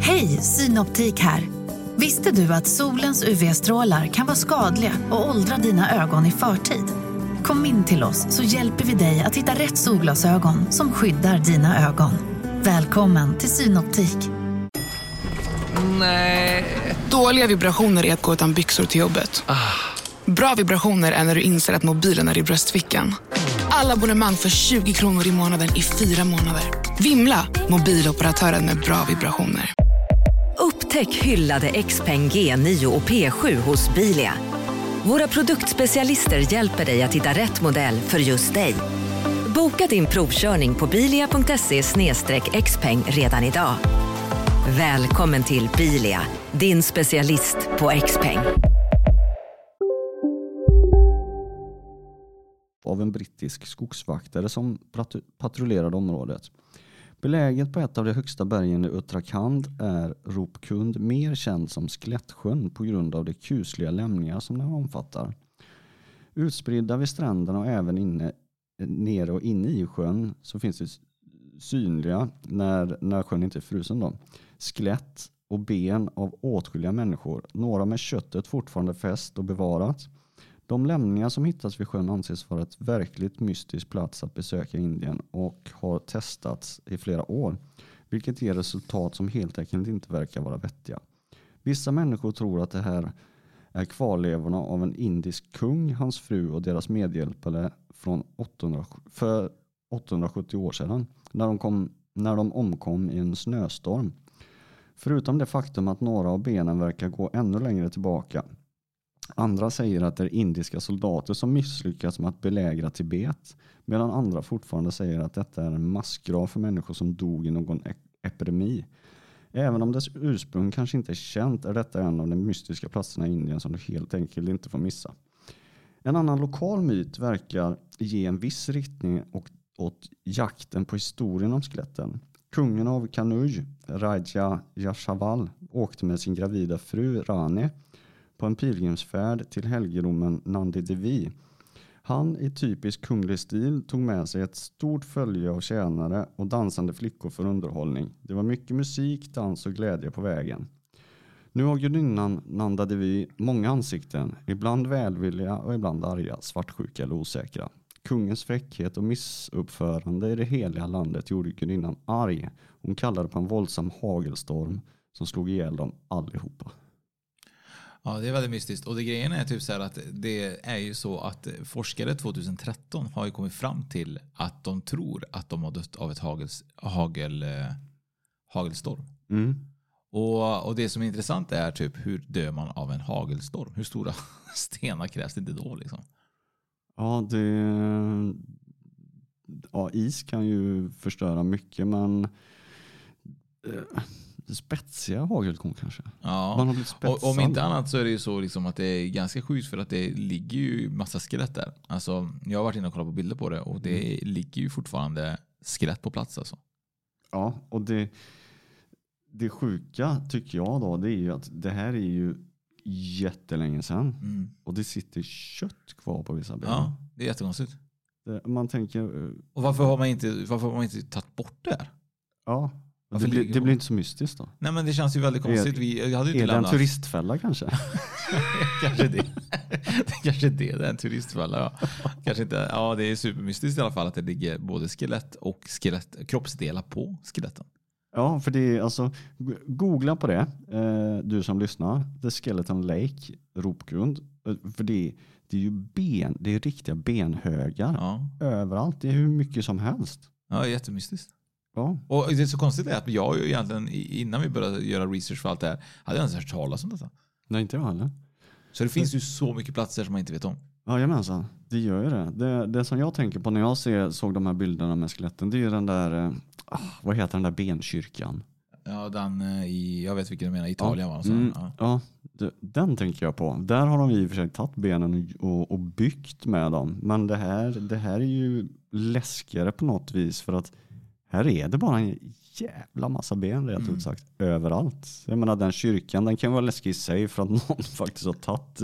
Hej, Synoptik här. Visste du att solens UV-strålar kan vara skadliga och åldra dina ögon i förtid? Kom in till oss så hjälper vi dig att hitta rätt solglasögon som skyddar dina ögon. Välkommen till Synoptik. Dåliga vibrationer är att gå utan byxor till jobbet. Bra vibrationer är när du inser att mobilen är i bröstfickan. Alla abonnemang för 20 kronor i månaden i fyra månader. Vimla! Mobiloperatören med bra vibrationer. Upptäck hyllade XPeng G9 och P7 hos Bilia. Våra produktspecialister hjälper dig att hitta rätt modell för just dig. Boka din provkörning på bilia.se xpeng redan idag. Välkommen till Bilia, din specialist på XPeng. av en brittisk skogsvaktare som patrullerade området. Beläget på ett av de högsta bergen i Uttrakand är Ropkund mer känd som Skelettsjön på grund av de kusliga lämningar som den omfattar. Utspridda vid stränderna och även inne, nere och inne i sjön så finns det synliga, när, när sjön inte är frusen, då, skelett och ben av åtskilliga människor. Några med köttet fortfarande fäst och bevarat. De lämningar som hittas vid sjön anses vara ett verkligt mystisk plats att besöka i Indien och har testats i flera år, vilket ger resultat som helt enkelt inte verkar vara vettiga. Vissa människor tror att det här är kvarlevorna av en indisk kung, hans fru och deras medhjälpare från 800, för 870 år sedan när de, kom, när de omkom i en snöstorm. Förutom det faktum att några av benen verkar gå ännu längre tillbaka Andra säger att det är indiska soldater som misslyckats med att belägra Tibet, medan andra fortfarande säger att detta är en massgrav för människor som dog i någon e- epidemi. Även om dess ursprung kanske inte är känt är detta en av de mystiska platserna i Indien som du helt enkelt inte får missa. En annan lokal myt verkar ge en viss riktning och åt jakten på historien om skeletten. Kungen av Kanuj, Raja Yashaval, åkte med sin gravida fru Rani på en pilgrimsfärd till helgedomen Nandi Devi. Han i typisk kunglig stil tog med sig ett stort följe av tjänare och dansande flickor för underhållning. Det var mycket musik, dans och glädje på vägen. Nu har gudinnan Nanda Devi många ansikten, ibland välvilliga och ibland arga, svartsjuka eller osäkra. kungens fräckhet och missuppförande i det heliga landet gjorde gudinnan arg. Hon kallade på en våldsam hagelstorm som slog ihjäl dem allihopa. Ja, det är väldigt mystiskt. Och det grejen är typ så här att det är ju så att forskare 2013 har ju kommit fram till att de tror att de har dött av ett hagels, hagel, eh, hagelstorm. Mm. Och, och det som är intressant är typ hur dör man av en hagelstorm? Hur stora <laughs> stenar krävs det inte då liksom? Ja, det, ja, is kan ju förstöra mycket men spetsiga hagelkorn kanske. Ja. Man har blivit Och, om inte annat så är det ju så liksom att det är ganska sjukt för att det ligger ju massa skelett där. Alltså, jag har varit inne och kollat på bilder på det och det ligger ju fortfarande skelett på plats. Alltså. Ja, och det, det sjuka tycker jag då det är ju att det här är ju jättelänge sedan Mm. och det sitter kött kvar på vissa ben. Ja, det är jättekonstigt. Man tänker, eh, Och varför har man inte, varför har man inte tagit bort det här? ja, Varför det, blir, det blir inte så mystiskt då. Nej men det känns ju väldigt konstigt. Vi jag hade ju Är inte det en lämnat... turistfälla kanske? <laughs> kanske det. det kanske det, det är en turistfälla. Ja. Kanske inte, ja, det är supermystiskt i alla fall att det ligger både skelett och skelett, kroppsdelar på skeletten. Ja, för det är alltså, googla på det, eh, du som lyssnar. The Skeleton Lake, Ropgrund. Eh, För det, det är ju ben, det är riktiga benhögar Ja, överallt. Det är hur mycket som helst. ja jättemystiskt. Ja, Och det är så konstigt är att jag ju egentligen, innan vi började göra research för allt det här, hade jag ens hört talas om detta. nej inte jag heller. Så det finns ju så mycket platser som man inte vet om. Jajamensan, det gör ju det. det. Det som jag tänker på när jag ser, såg de här bilderna med skeletten, det är ju den där, eh, ah, vad heter den där benkyrkan? Ja, den eh, i, jag vet vilken du menar, Italien var det så. Mm, Ja. ja, den tänker jag på. Där har de i och för sig tagit benen och, och, och byggt med dem. Men det här, det här är ju läskigare på något vis för att här är det bara en jävla massa ben rent ut sagt överallt. Jag menar den kyrkan den kan vara läskig i sig för att <laughs> någon faktiskt har tagit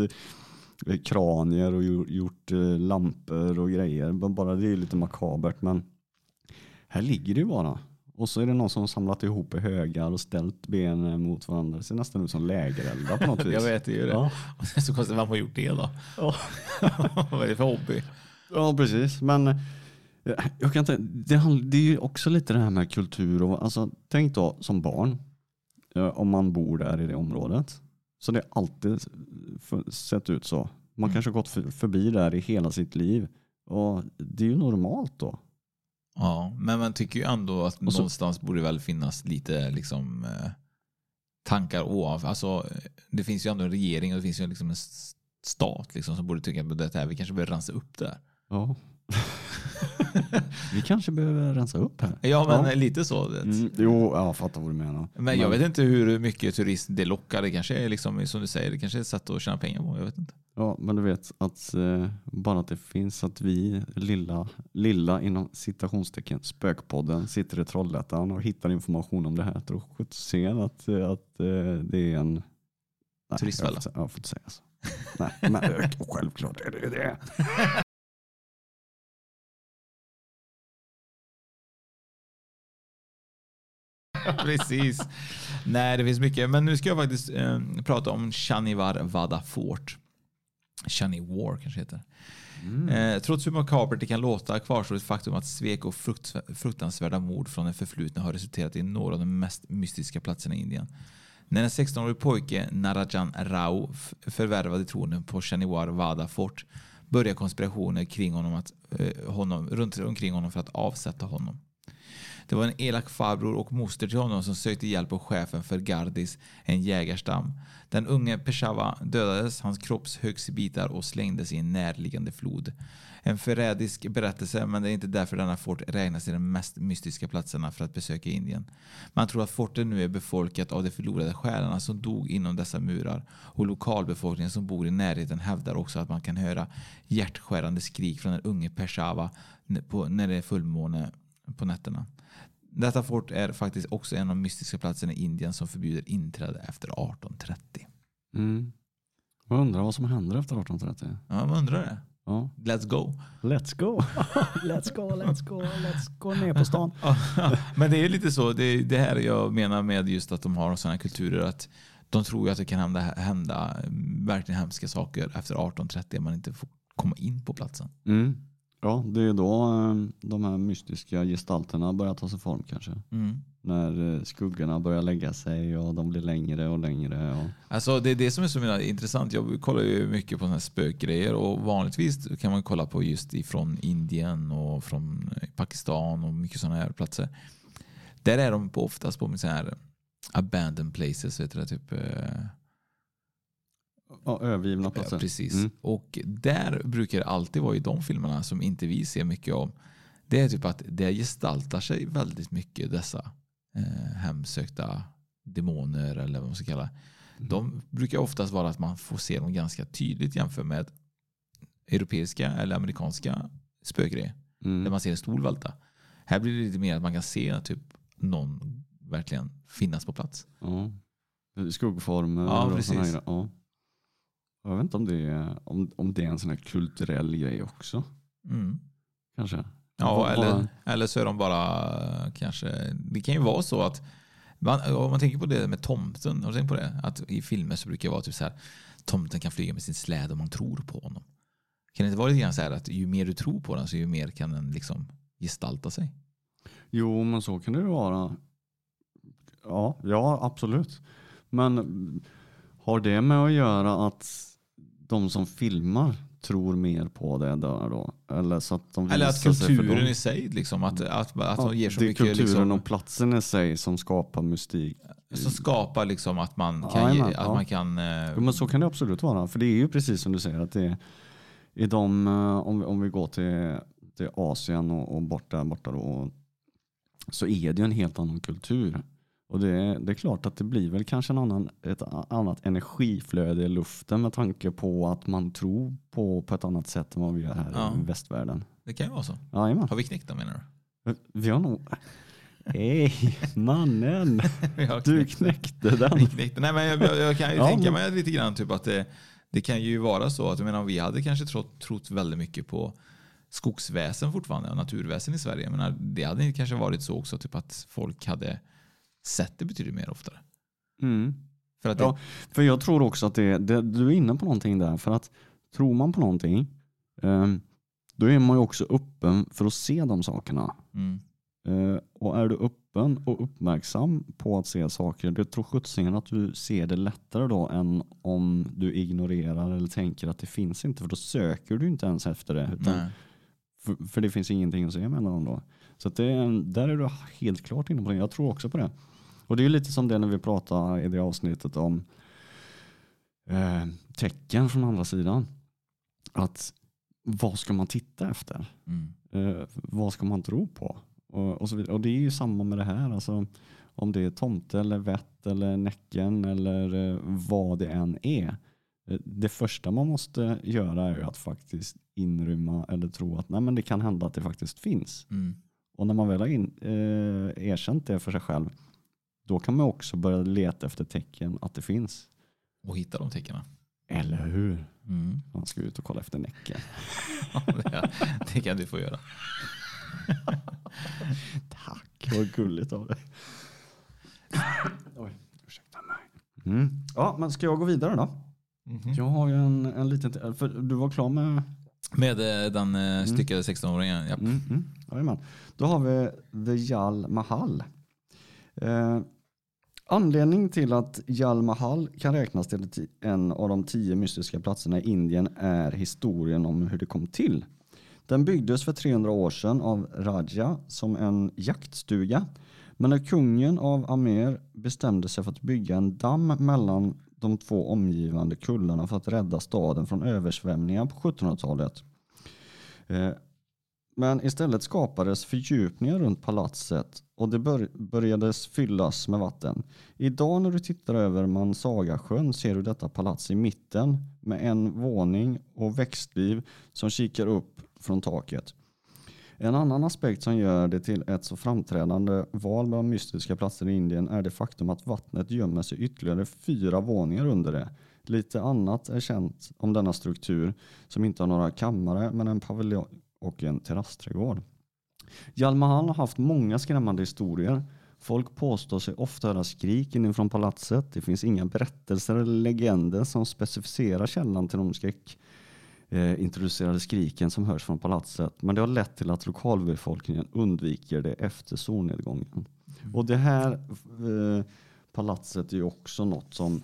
eh, kranier och gjort, eh, lampor och grejer. Bara det är lite makabert men här ligger det ju bara. Och så är det någon som har samlat ihop i högar och ställt benen mot varandra. Det ser nästan ut som lägereldar på något <laughs> vis. Jag vet, det är ju det. Ja. Och det är så konstigt, vem har gjort det då? <laughs> Vad är det för hobby? Ja, precis. Men eh, jag kan inte, det, det är ju också lite det här med kultur. Och, alltså, tänk då som barn, eh, om man bor där i det området. Så det har alltid sett ut så. Man Mm. kanske har gått för, förbi där i hela sitt liv. Och det är ju normalt då. Ja, men man tycker ju ändå att så- någonstans borde väl finnas lite liksom eh, tankar oav. Alltså, eh, det finns ju ändå en regering och det finns ju liksom en stat liksom, som borde tycka att det här, vi kanske behöver rensa upp det här. Ja. <laughs> Vi kanske behöver rensa upp här. Ja, men Ja. lite så. vet. Mm, jo, jag fattar vad du menar. Men jag vet inte hur mycket turism det lockar. Det kanske är liksom, som du säger, det kanske är ett sätt att tjäna pengar på. Jag vet inte. Ja, men du vet att eh, bara att det finns att vi lilla, lilla inom citationstecken spökpodden sitter i Trollhättan och hittar information om det här. Tror sjuttsingen att, att eh, det är en Turistfälla. Jag får, jag får inte säga så. Nej, men <laughs> självklart är det det. <laughs> Precis. Nej, det finns mycket. Men nu ska jag faktiskt eh, prata om Shanivar Vada Fort. Shaniwar kanske heter. Eh, trots hur makabert det kan låta kvarstår ett faktum att svek och frukt, fruktansvärda mord från det förflutna har resulterat i några av de mest mystiska platserna i Indien. När en 16-årig pojke, Narajan Rao, förvärvade tronen på Shaniwar Vada Fort började konspirationer kring honom, att, eh, honom, runt omkring honom för att avsätta honom. Det var en elak farbror och moster till honom som sökte hjälp hos chefen för Gardis, en jägarstam. Den unge Peshava dödades, hans kropp höggs i bitar och slängdes i en närliggande flod. En förrädisk berättelse, men det är inte därför denna fort räknas till de mest mystiska platserna för att besöka Indien. Man tror att fortet nu är befolkat av de förlorade själarna som dog inom dessa murar och lokalbefolkningen som bor i närheten hävdar också att man kan höra hjärtskärande skrik från den unge Peshava när det är fullmåne på nätterna. Detta fort är faktiskt också en av de mystiska platserna i Indien som förbjuder inträde efter 1830. Mm. Jag undrar vad som händer efter 1830. Ja, man undrar det. Ja. Let's go. Let's go. <laughs> let's go, let's go, let's go ner på stan. <laughs> Men det är lite så, det är det här jag menar med just att de har sådana kulturer att de tror ju att det kan hända, hända verkligen hemska saker efter 1830 om man inte får komma in på platsen. Mm. Ja, det är då eh, de här mystiska gestalterna börjar ta sig form kanske. Mm. När eh, skuggorna börjar lägga sig och de blir längre och längre. Och... Alltså det är det som är så intressant. Jag kollar ju mycket på såna här spökgrejer och vanligtvis kan man kolla på just ifrån Indien och från Pakistan och mycket sådana här platser. Där är de på, oftast på så här abandoned places, vet du det? Typ, eh, Ja, övergivna platser. Ja, precis. Mm. Och där brukar det alltid vara i de filmerna som inte vi ser mycket av. Det är typ att det gestaltar sig väldigt mycket dessa eh, hemsökta demoner eller vad man ska kalla Mm. De brukar oftast vara att man får se dem ganska tydligt jämfört med europeiska eller amerikanska spökgrejer. Mm. Där man ser en stol välta. Här blir det lite mer att man kan se typ någon verkligen finnas på plats. Ja. Skuggformer Ja, och precis. såna grejer. Ja. Jag vet inte om det, är, om, om det är en sån här kulturell grej också. Mm. Kanske. Ja, eller, vad- eller så är de bara kanske... Det kan ju vara så att man, om man tänker på det med tomten, har du tänkt på det? Att i filmer så brukar det vara typ så här tomten kan flyga med sin släde om man tror på honom. Kan det inte vara lite grann så här att ju mer du tror på den så ju mer kan den liksom gestalta sig? Jo, men så kan det ju vara. Ja, ja, absolut. Men har det med att göra att de som filmar tror mer på det där då? Eller, så att de Eller att kulturen i sig, liksom, att, att, att Ja, de ger så det är mycket... kulturen Liksom, och platsen i sig som skapar mystik. som skapar liksom att man kan... Jajamän, ge, att ja. man kan eh, Jo, men så kan det absolut vara. För det är ju precis som du säger att det är i de, eh, om, vi- om vi går till, till Asien och, och borta, borta då, så är det ju en helt annan kultur. Och det, det är klart att det blir väl kanske en annan, ett annat energiflöde i luften med tanke på att man tror på, på ett annat sätt än vad vi gör här Ja. i västvärlden. det kan ju vara så. Jajamän. Har vi knäckt den menar du? Vi har nog... Hej, mannen! <laughs> Du knäckt knäckte den. Knäckte- Nej, men jag, jag, jag kan ju <laughs> Ja, tänka mig lite grann typ att det, det kan ju vara så att jag menar, vi hade kanske trott, trott väldigt mycket på skogsväsen fortfarande och naturväsen i Sverige. Jag menar, det hade kanske varit så också typ att folk hade sett det betydligt mer oftare. Mm. För att det, Ja, för jag tror också att det, det, du är inne på någonting där. För att tror man på någonting, eh, då är man ju också öppen för att se de sakerna. mm, Eh, och är du öppen och uppmärksam på att se saker, det tror sjuttsingen att du ser det lättare då än om du ignorerar eller tänker att det finns inte. För då söker du inte ens efter det. För, för det finns ingenting att se mellan då. Så det, är- där är du helt klart inne på det. Jag tror också på det. Och det är ju lite som det när vi pratar i det avsnittet om eh, tecken från andra sidan. Att vad ska man titta efter? Mm, Eh, vad ska man tro på? Och, och, så vidare. och det är ju samma med det här. Alltså, om det är tomte eller vett eller näcken eller eh, vad det än är. Eh, Det första man måste göra är att faktiskt inrymma eller tro att nej, men det kan hända att det faktiskt finns. mm. Och när man väl har in, eh, erkänt det för sig själv då kan man också börja leta efter tecken att det finns. Och hitta de tecknen. Eller hur? Mm. Man ska ut och kolla efter näcken. <laughs> Ja, det, kan du få göra. <laughs> Tack, vad gulligt av dig. Oj, ursäkta mig. Mm. Ja, men ska jag gå vidare då? Jag har ju en, en liten, för du var klar med Med eh, den eh, styckade 16-åringen. Ja. Mm, mm. Jajamän. Då har vi The Jal Mahal. Eh, anledning till att Jal Mahal kan räknas till en av de tio mystiska platserna i Indien är historien om hur det kom till. Den byggdes för 300 år sedan av Raja som en jaktstuga. Men när kungen av Amer bestämde sig för att bygga en damm mellan de två omgivande kullarna för att rädda staden från översvämningar på 1700-talet men istället skapades fördjupningar runt palatset och det bör- började fyllas med vatten. Idag när du tittar över Mansagasjön ser du detta palats i mitten med en våning och växtliv som kikar upp från taket. En annan aspekt som gör det till ett så framträdande val bland mystiska platser i Indien är det faktum att vattnet gömmer sig ytterligare fyra våningar under det. Lite annat är känt om denna struktur som inte har några kammare men en paviljong och en terrassträdgård. Jalmahan har haft många skrämmande historier. Folk påstår sig ofta höra skrik inifrån palatset. Det finns inga berättelser eller legender som specificerar källan till de skräck, eh, introducerade skriken som hörs från palatset. Men det har lett till att lokalbefolkningen undviker det efter solnedgången. Och det här eh, palatset är ju också något som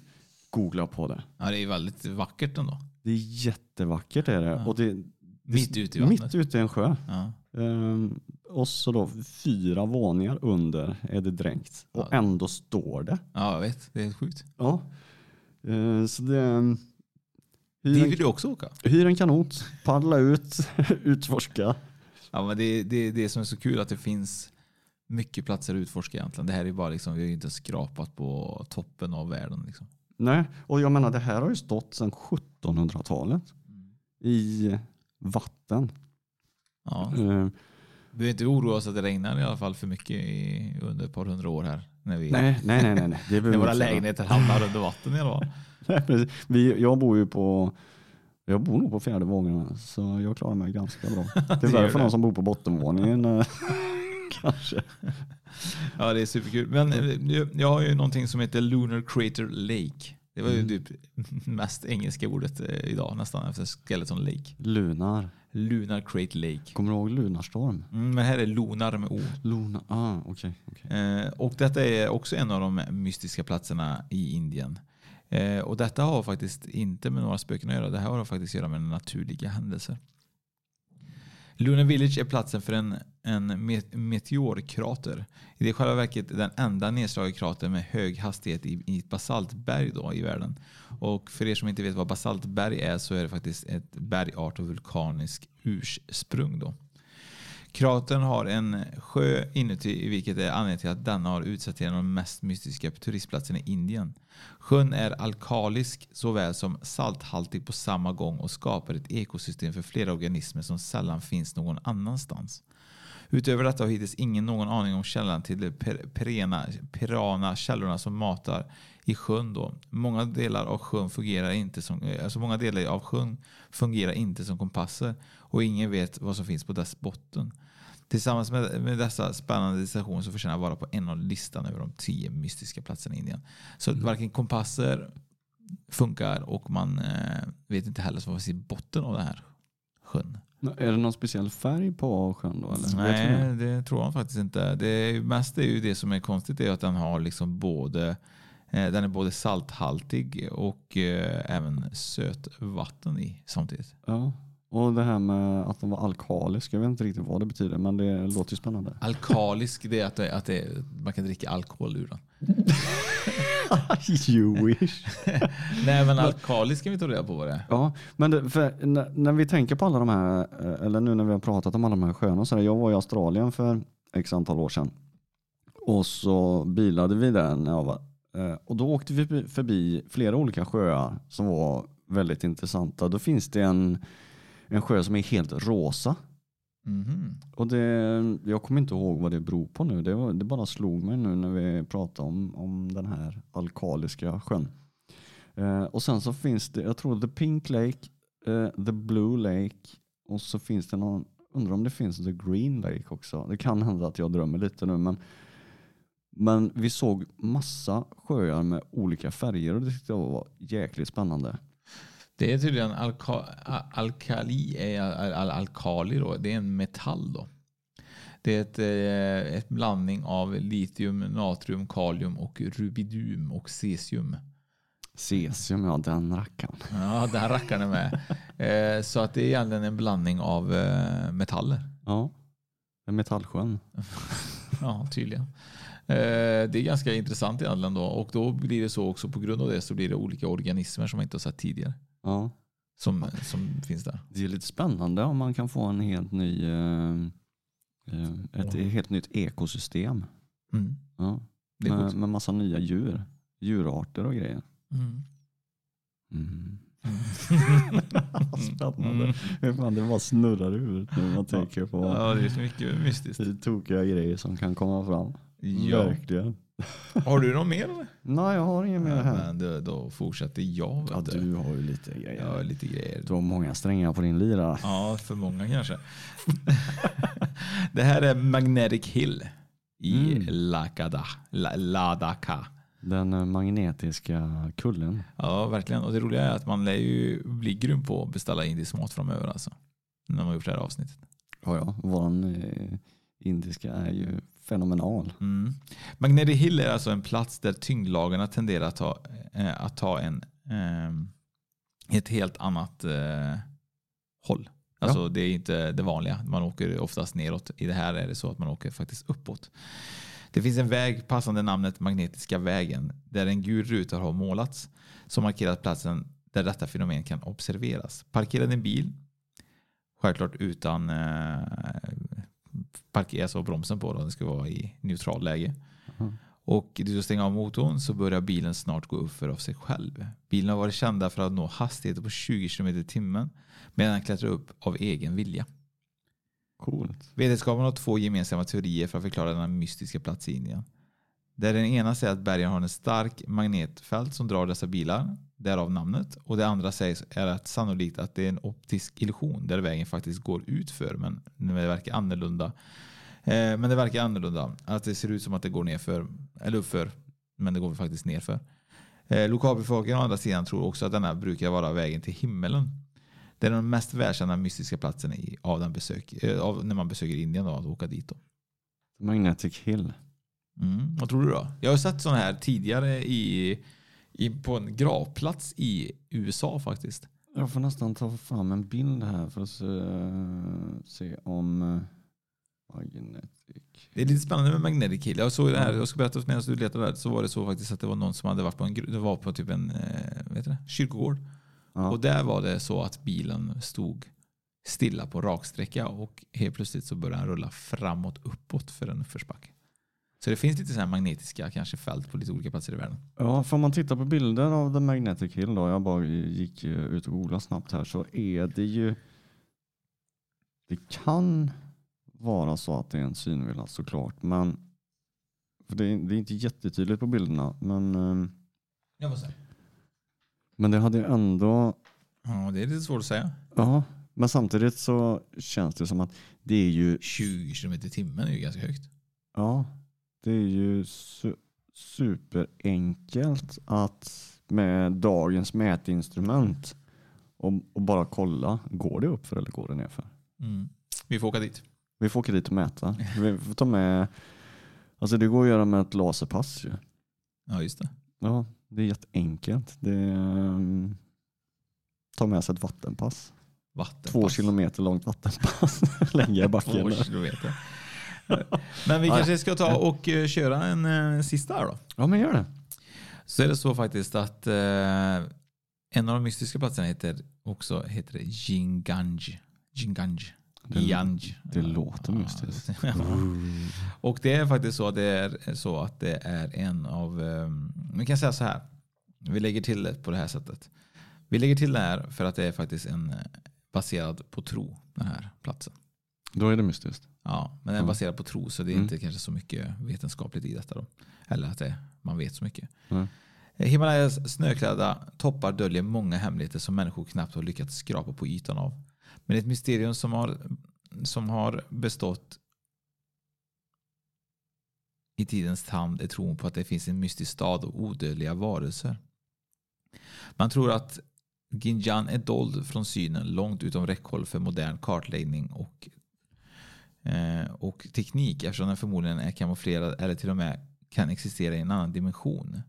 googlar på det. Ja, det är väldigt vackert ändå. Det är jättevackert är det. Ja. Och det Mitt ute i vattnet. Mitt ute i en sjö. Ja. Ehm, och så då fyra våningar under är det dränkt. Och Ja. ändå står det. ja, jag vet. Det är helt sjukt. Ja. Ehm, så det... Hyr en, vill du också åka. hyr en kanot, paddla ut, <laughs> utforska. Ja, men det, det, det som är så kul att det finns mycket platser att utforska egentligen. Det här är bara liksom, vi har ju inte skrapat på toppen av världen. Liksom. Nej, och jag menar det här har ju stått sedan 1700-talet i vatten. Ja. Ehm, Vi behöver inte oroa oss att det regnar i alla fall för mycket i, under ett par hundra år här. När, vi, nej, nej, nej, nej. nej. Det när våra lägenheter hamnar under vatten i alla fall. <laughs> Nej. Vi, jag bor ju på jag bor nog på fjärde våningen så jag klarar mig ganska bra. <laughs> Det är värre för någon som bor på bottenvåningen. eh, <laughs> Kanske. Ja, det är superkul. Men eh, jag har ju någonting som heter Lunar Crater Lake. Det var ju Mm. typ mest engelska ordet eh, idag nästan efter Skeleton Lake. Lunar. Lunar Crater Lake. Kommer du ihåg Lunarstorm? Mm, men här är Lunar med O. Luna, ah, okej. okej. Eh, och detta är också en av de mystiska platserna i Indien. Eh, och detta har faktiskt inte med några spöken att göra. Det här har faktiskt att göra med naturliga händelser. Luna Village är platsen för en, en met- meteorkrater. Det är i själva verket den enda nedslagna kratern med hög hastighet i, i ett basaltberg då, i världen. Och för er som inte vet vad basaltberg är så är det faktiskt ett bergart och vulkanisk ursprung. Då. Kratern har en sjö inuti vilket är anledningen till att denna har utsatts till en av de mest mystiska turistplatserna i Indien. Sjön är alkalisk såväl som salthaltig på samma gång och skapar ett ekosystem för flera organismer som sällan finns någon annanstans. Utöver detta har hittills ingen någon aning om källan till de per- perena, pirana källorna som matar i sjön. Då. Många delar av sjön fungerar inte som, eh, alltså många delar av sjön fungerar inte som kompasser och ingen vet vad som finns på dess botten. Tillsammans med, med dessa spännande destinationer så förtjänar att vara på en av listan över de tio mystiska platserna i Indien. Så varken kompasser funkar och man eh, vet inte heller vad som finns i botten av den här sjön. Är det någon speciell färg på sjön då? Eller? Nej, det? tror jag faktiskt inte. Det mest är ju det som är konstigt är att den har liksom både den är både salthaltig och eh, även sötvatten i samtidigt. Ja. Och det här med att den var alkalisk, jag vet inte riktigt vad det betyder men det låter ju spännande. Alkalisk, det är att, det, att det, man kan dricka alkohol ur den. <laughs> you wish. <laughs> Nej, men alkalisk kan vi ta reda på vad det är. Ja, men det, när, när vi tänker på alla de här, eh, eller nu när vi har pratat om alla de här sjöarna, så här, jag var i Australien för x antal år sedan. Och så bilade vi där när jag var, eh, och då åkte vi förbi flera olika sjöar som var väldigt intressanta. Då finns det en, en sjö som är helt rosa. Mhm. Och det, jag kommer inte ihåg vad det beror på nu. Det, var, det bara slog mig nu när vi pratade om, om den här alkaliska sjön. Eh, och sen så finns det, jag tror The Pink Lake, eh, The Blue Lake och så finns det någon, undrar om det finns The Green Lake också. Det kan hända att jag drömmer lite nu men, men vi såg massa sjöar med olika färger och det tyckte jag var jäkligt spännande. Det är tydligen alka, alkali, är al, al, alkali då. Det är en metall då. Det är ett, eh, ett blandning av litium, natrium, kalium och rubidium och cesium. Cesium, ja den rackaren. Ja, den rackaren är med. Eh, så att det är egentligen en blandning av eh, metaller. Ja, en metallsjön. <laughs> Ja, tydligen. Eh, det är ganska intressant egentligen då. Och då blir det så också på grund av det så blir det olika organismer som man inte har sett tidigare. Ja. Som, som finns där. Det är lite spännande om man kan få en helt ny, eh, eh, ett helt nytt ekosystem. Mm. Ja. Med, med massa nya djur, djurarter och grejer. Mm. Mm. <laughs> Spännande. Mm. Fan, det bara snurrar i huvudet nu när man tänker på Ja, det är så mycket mystiskt. tokiga grejer som kan komma fram. Ja. Verkligen. Har du något mer? Nej, jag har inget mer Ja, här. men då, då fortsätter jag. Ja, du har ju lite grejer. har lite grejer. Du har många strängar på din lyra. Ja, för många kanske. <laughs> det här är Magnetic Hill i Mm. Lakada, La, Ladakh. Den eh, magnetiska kullen. Ja, verkligen. Och det roliga är att man lär ju bli grym på att beställa indisk mat framöver alltså. När man har gjort det här avsnittet. Ja, ja. Våran eh, indiska är ju fenomenal. Mm. Magnetic Hill är alltså en plats där tyngdlagarna tenderar att ta, eh, att ta en, eh, ett helt annat eh, håll. Alltså Ja. det är inte det vanliga. Man åker oftast neråt. I det här är det så att man åker faktiskt uppåt. Det finns en väg passande namnet Magnetiska vägen där en gul ruta har målats som markerat platsen där detta fenomen kan observeras. Parkera din bil, självklart utan eh, parkera alltså bromsen på. Då. Det ska vara i neutral läge. Och du ska stänga av motorn så börjar bilen snart gå upp för av sig själv. Bilen har varit kända för att nå hastigheter på 20 km i timmen medan den klättrar upp av egen vilja. Coolt. Vetenskapen har två gemensamma teorier för att förklara denna mystiska plats i Indien. Där den ena säger att bergen har en stark magnetfält som drar dessa bilar, därav namnet. Och det andra sägs är att sannolikt att det är en optisk illusion där vägen faktiskt går ut för men det verkar annorlunda. Eh, men det verkar annorlunda. Att det ser ut som att det går nerför, eller uppför, men det går faktiskt nerför. Eh, lokalbefolkningen å andra sidan tror också att denna brukar vara vägen till himmelen. Det är den mest välkända mystiska platsen i, av, den besök, eh, av när man besöker Indien då, att åka dit. Då. Magnetic Hill. Mm, vad tror du då? Jag har sett sådana här tidigare i, i, på en gravplats i USA faktiskt. Jag får nästan ta fram en bild här för att se, se om eh, Magnetic. Det är lite spännande med Magnetic Hill. Jag såg det här, jag ska berätta medan du letar där, så var det så faktiskt att det var någon som hade varit på en, det var på typ en eh, heter det, kyrkogård. Ja. Och där var det så att bilen stod stilla på raksträcka och helt plötsligt så började den rulla framåt uppåt för en uppförsbacke. Så det finns lite så här magnetiska kanske fält på lite olika platser i världen. Ja, får man titta på bilder av The Magnetic Hill då, jag bara gick eh, ut och googlade snabbt här, så är det ju det kan vara så att det är en synvilla såklart, men för det, är, det är inte jättetydligt på bilderna, men, eh, Jag måste. men det hade ju ändå, Ja, det är lite svårt att säga. ja, men samtidigt så känns det som att det är ju 20 km i timmen är ju ganska högt. Ja, det är ju su superenkelt att med dagens mätinstrument och, och bara kolla, går det upp för eller går det nerför? Mm. Vi får åka dit. Vi får åka dit och mäta. Vi får ta med, alltså det går att göra med ett laserpass ju. Ja, just det. Ja, det är jätteenkelt. Det är, um, ta med sig ett vattenpass. Vattenpass. Två kilometer långt vattenpass. <laughs> Lägga i backen. Två kilometer. Men vi kanske ska ta och eh, köra en eh, sista här då. Ja, men gör det. Så är det så faktiskt att eh, en av de mystiska platserna heter också heter det Jinganj. Jinganj. Det- Yanj. det låter mystiskt. Ja. Och det är faktiskt så att det är, så att det är en av, vi kan säga så här, vi lägger till det på det här sättet. Vi lägger till det här för att det är faktiskt en eh, baserad på tro, den här platsen. Då är det mystiskt. Ja, men den är Mm. baserad på tro så det är Mm. inte kanske så mycket vetenskapligt i detta då. Eller att det, man vet så mycket. Mm. Himalayas snöklädda toppar döljer många hemligheter som människor knappt har lyckats skrapa på ytan av. Men ett mysterium som har, som har bestått i tidens tand är tron på att det finns en mystisk stad och odödliga varelser. Man tror att Ginjan är dold från synen långt utom räckhåll för modern kartläggning och, eh, och teknik eftersom den förmodligen är kamouflerad eller till och med kan existera i en annan dimension.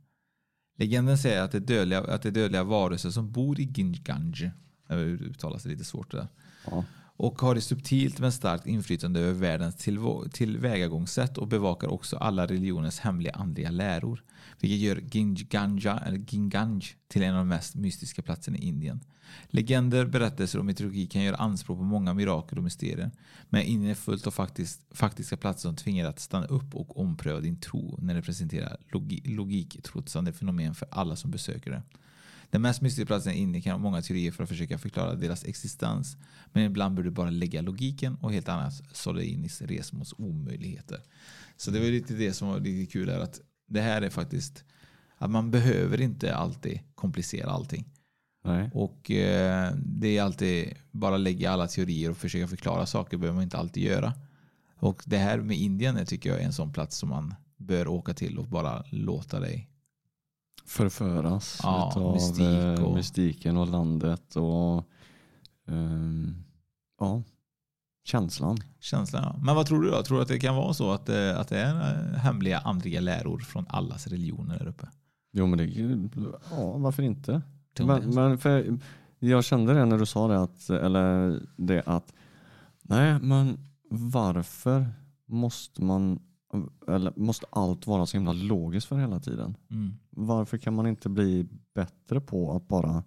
Legenden säger att det är dödliga, att det är dödliga varelser som bor i Ginjanj. Det uttalas lite svårt det där. Ja. Och har ett subtilt men starkt inflytande över världens tillvägagångssätt och bevakar också alla religioners hemliga andliga läror. Vilket gör Ginganja, eller Ginganj till en av de mest mystiska platserna i Indien. Legender, berättelser och mytologi kan göra anspråk på många mirakel och mysterier. Men Indien är fullt av faktiskt, faktiska platser som tvingar att stanna upp och ompröva din tro när det presenterar logi, logiktrotsande fenomen för alla som besöker det. Den mest mystiska platsen i Indien kan ha många teorier för att försöka förklara deras existens. Men ibland bör du bara lägga logiken och helt annat sålla in i resmåls omöjligheter. Så det var lite det som var lite kul här att det här är faktiskt att man behöver inte alltid komplicera allting. Nej. Och eh, det är alltid bara lägga alla teorier och försöka förklara saker behöver man inte alltid göra. Och det här med Indien tycker jag är en sån plats som man bör åka till och bara låta dig förföras Ja, utav mystik mystik och- mystiken och landet och ehm, ja, känslan. Känslan, ja. Men vad tror du då? Tror du att det kan vara så att, det- att det är eh, hemliga andliga läror från allas religioner där uppe? Jo men det, ja varför inte? Men, men för jag kände det när du sa det att, eller det att, nej men varför måste man, eller måste allt vara så himla logiskt för hela tiden? Mm. Varför kan man inte bli bättre på att bara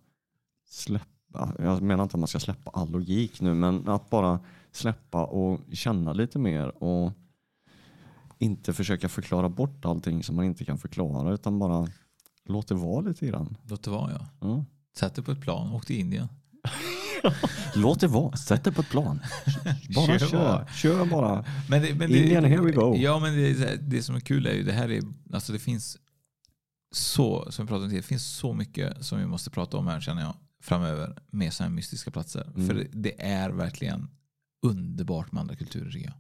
släppa, jag menar inte att man ska släppa all logik nu, men att bara släppa och känna lite mer och inte försöka förklara bort allting som man inte kan förklara utan bara låt det vara lite grann. Låt det vara ja. Ja. Sätt dig på ett plan, åk till Indien. <laughs> Låt det vara, sätt det på ett plan. <laughs> Bara Kör kör, bara. kör, bara. Men det, men Indien, here we go. Ja, men det, det som är kul är ju det här är, alltså det finns så, som vi pratade om tidigare, det finns så mycket som vi måste prata om här känner jag framöver med sådana här mystiska platser. Mm. För det, det är verkligen underbart med andra kulturer tycker jag.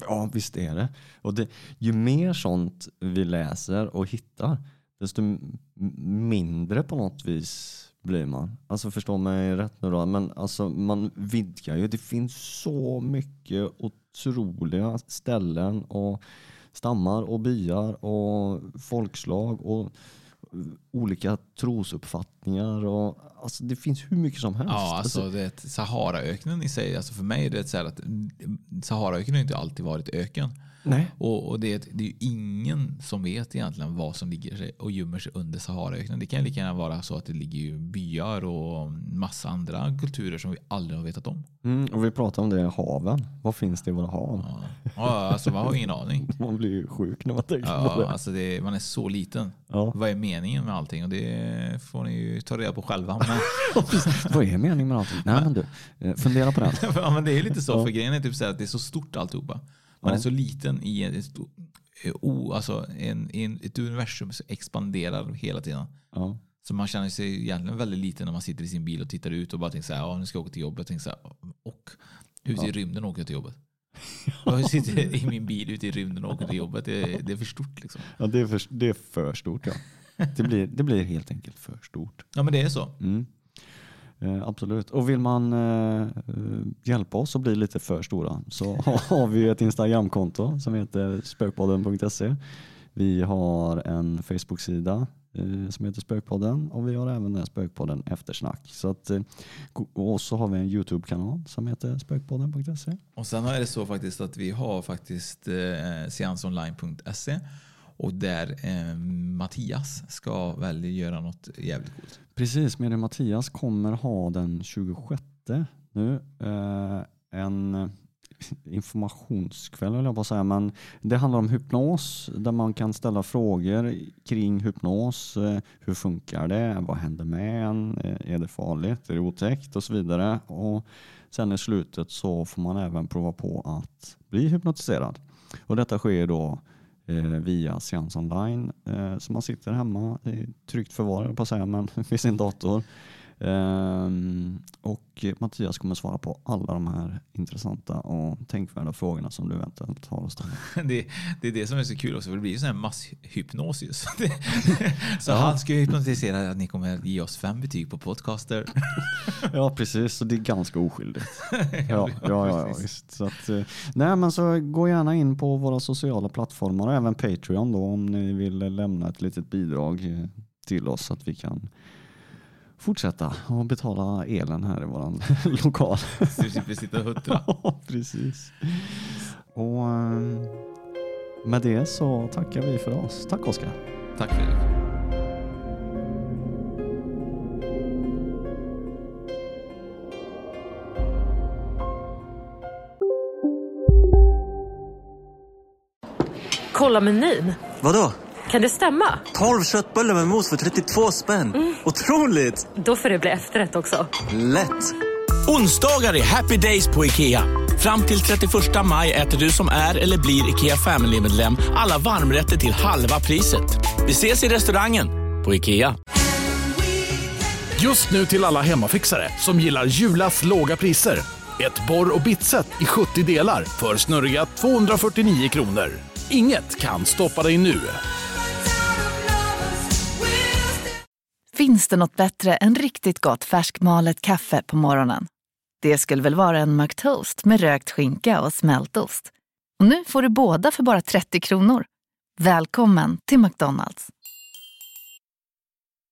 Ja, visst är det. Och det, ju mer sånt vi läser och hittar, desto mindre på något vis blir man. Alltså förstå mig rätt nu då, men alltså man vidgar ju. Det finns så mycket otroliga ställen och stammar och byar och folkslag och olika trosuppfattningar. Och, alltså det finns hur mycket som helst. Ja, alltså det är ett, Saharaöknen i sig, alltså för mig är det så här att Saharaöknen har inte alltid varit öken. Nej. Och, och det, det är ju ingen som vet egentligen vad som ligger och gömmer sig under Saharaöknen. Det kan lika gärna vara så att det ligger ju byar och massa andra kulturer som vi aldrig har vetat om. Mm, och vi pratar om det i haven. Vad finns det i våra hav? Ja, ja alltså man har ingen aning. <laughs> Man blir ju sjuk när man tänker på Ja, det. alltså det, man är så liten. Ja. Vad är meningen med allting? Och det får ni ju ta reda på själva. Men, <laughs> Vad är meningen med allting? Nej men du, eh, fundera på den. <laughs> ja, men det är lite så, för grejen är typ så att det är så stort alltihopa. Man är så liten i ett, ett, o- alltså en, en, ett universum som expanderar hela tiden. Så man känner sig egentligen väldigt liten när man sitter i sin bil och tittar ut och bara tänker så här, ja nu ska jag åka till jobbet. Tänker så här, och ute i rymden åker jag till jobbet. <laughs> Jag sitter i min bil ute i rymden och åker till jobbet. Det, det är för stort liksom. Ja, det, är för, det är för stort. Ja. Det, blir, det blir helt enkelt för stort. Ja men det är så. Mm. Eh, absolut. Och vill man eh, eh, hjälpa oss att bli lite för stora så <laughs> har vi ett Instagramkonto som heter spökpodden.se. Vi har en Facebook-sida eh, som heter Spökpodden och vi har även den Spökpodden Eftersnack. Så att, eh, och så har vi en Youtube-kanal som heter spökpodden.se. Och sen är det så faktiskt att vi har faktiskt eh, seansonline.se och där eh, Mattias ska väl göra något jävligt coolt. Precis, Medium Mattias kommer ha den 26 nu eh, en eh, informationskväll höll jag på att säga, men det handlar om hypnos där man kan ställa frågor kring hypnos. Eh, hur funkar det? Vad händer med en? Eh, är det farligt? Är det otäckt? Och så vidare. Och sen i slutet så får man även prova på att bli hypnotiserad. Och detta sker då Eh, via seans online. Eh, så man sitter hemma i tryggt förvar, på att säga, men <laughs> vid sin dator. Ehm, och Mattias kommer svara på alla de här intressanta och tänkvärda frågorna som du eventuellt har att ställa. <laughs> Det, det är det som är så kul också, för det blir ju sån här masshypnos. <laughs> Det, <laughs> så Ja. han ska ju hypnotisera att ni kommer ge oss fem betyg på podcaster. Ja precis, så det är ganska oskyldigt. Ja, Ja, ja, visst. Så, att, eh, nej, men så gå gärna in på våra sociala plattformar och även Patreon då om ni vill lämna ett litet bidrag eh, till oss så att vi kan fortsätta och betala elen här i våran <laughs> lokal. Så vi slipper sitta och huttra. <laughs> Ja, precis. Och eh, med det så tackar vi för oss. Tack Oskar. Tack Fredrik. Kolla menyn. Vadå? Kan det stämma? 12 köttbullar med mos för 32 spänn. Otroligt! Då får det bli efterrätt också. Lätt! Onsdagar är happy days på IKEA. Fram till 31 maj äter du som är eller blir IKEA Family-medlem alla varmrätter till halva priset. Vi ses i restaurangen på IKEA. Just nu till alla hemmafixare som gillar Julas låga priser. Ett borr och bitset i 70 delar för snurriga 249 kronor. Inget kan stoppa dig nu. Finns det något bättre än riktigt gott färskmalet kaffe på morgonen? Det skulle väl vara en McToast med rökt skinka och smältost. Och nu får du båda för bara 30 kronor. Välkommen till McDonalds.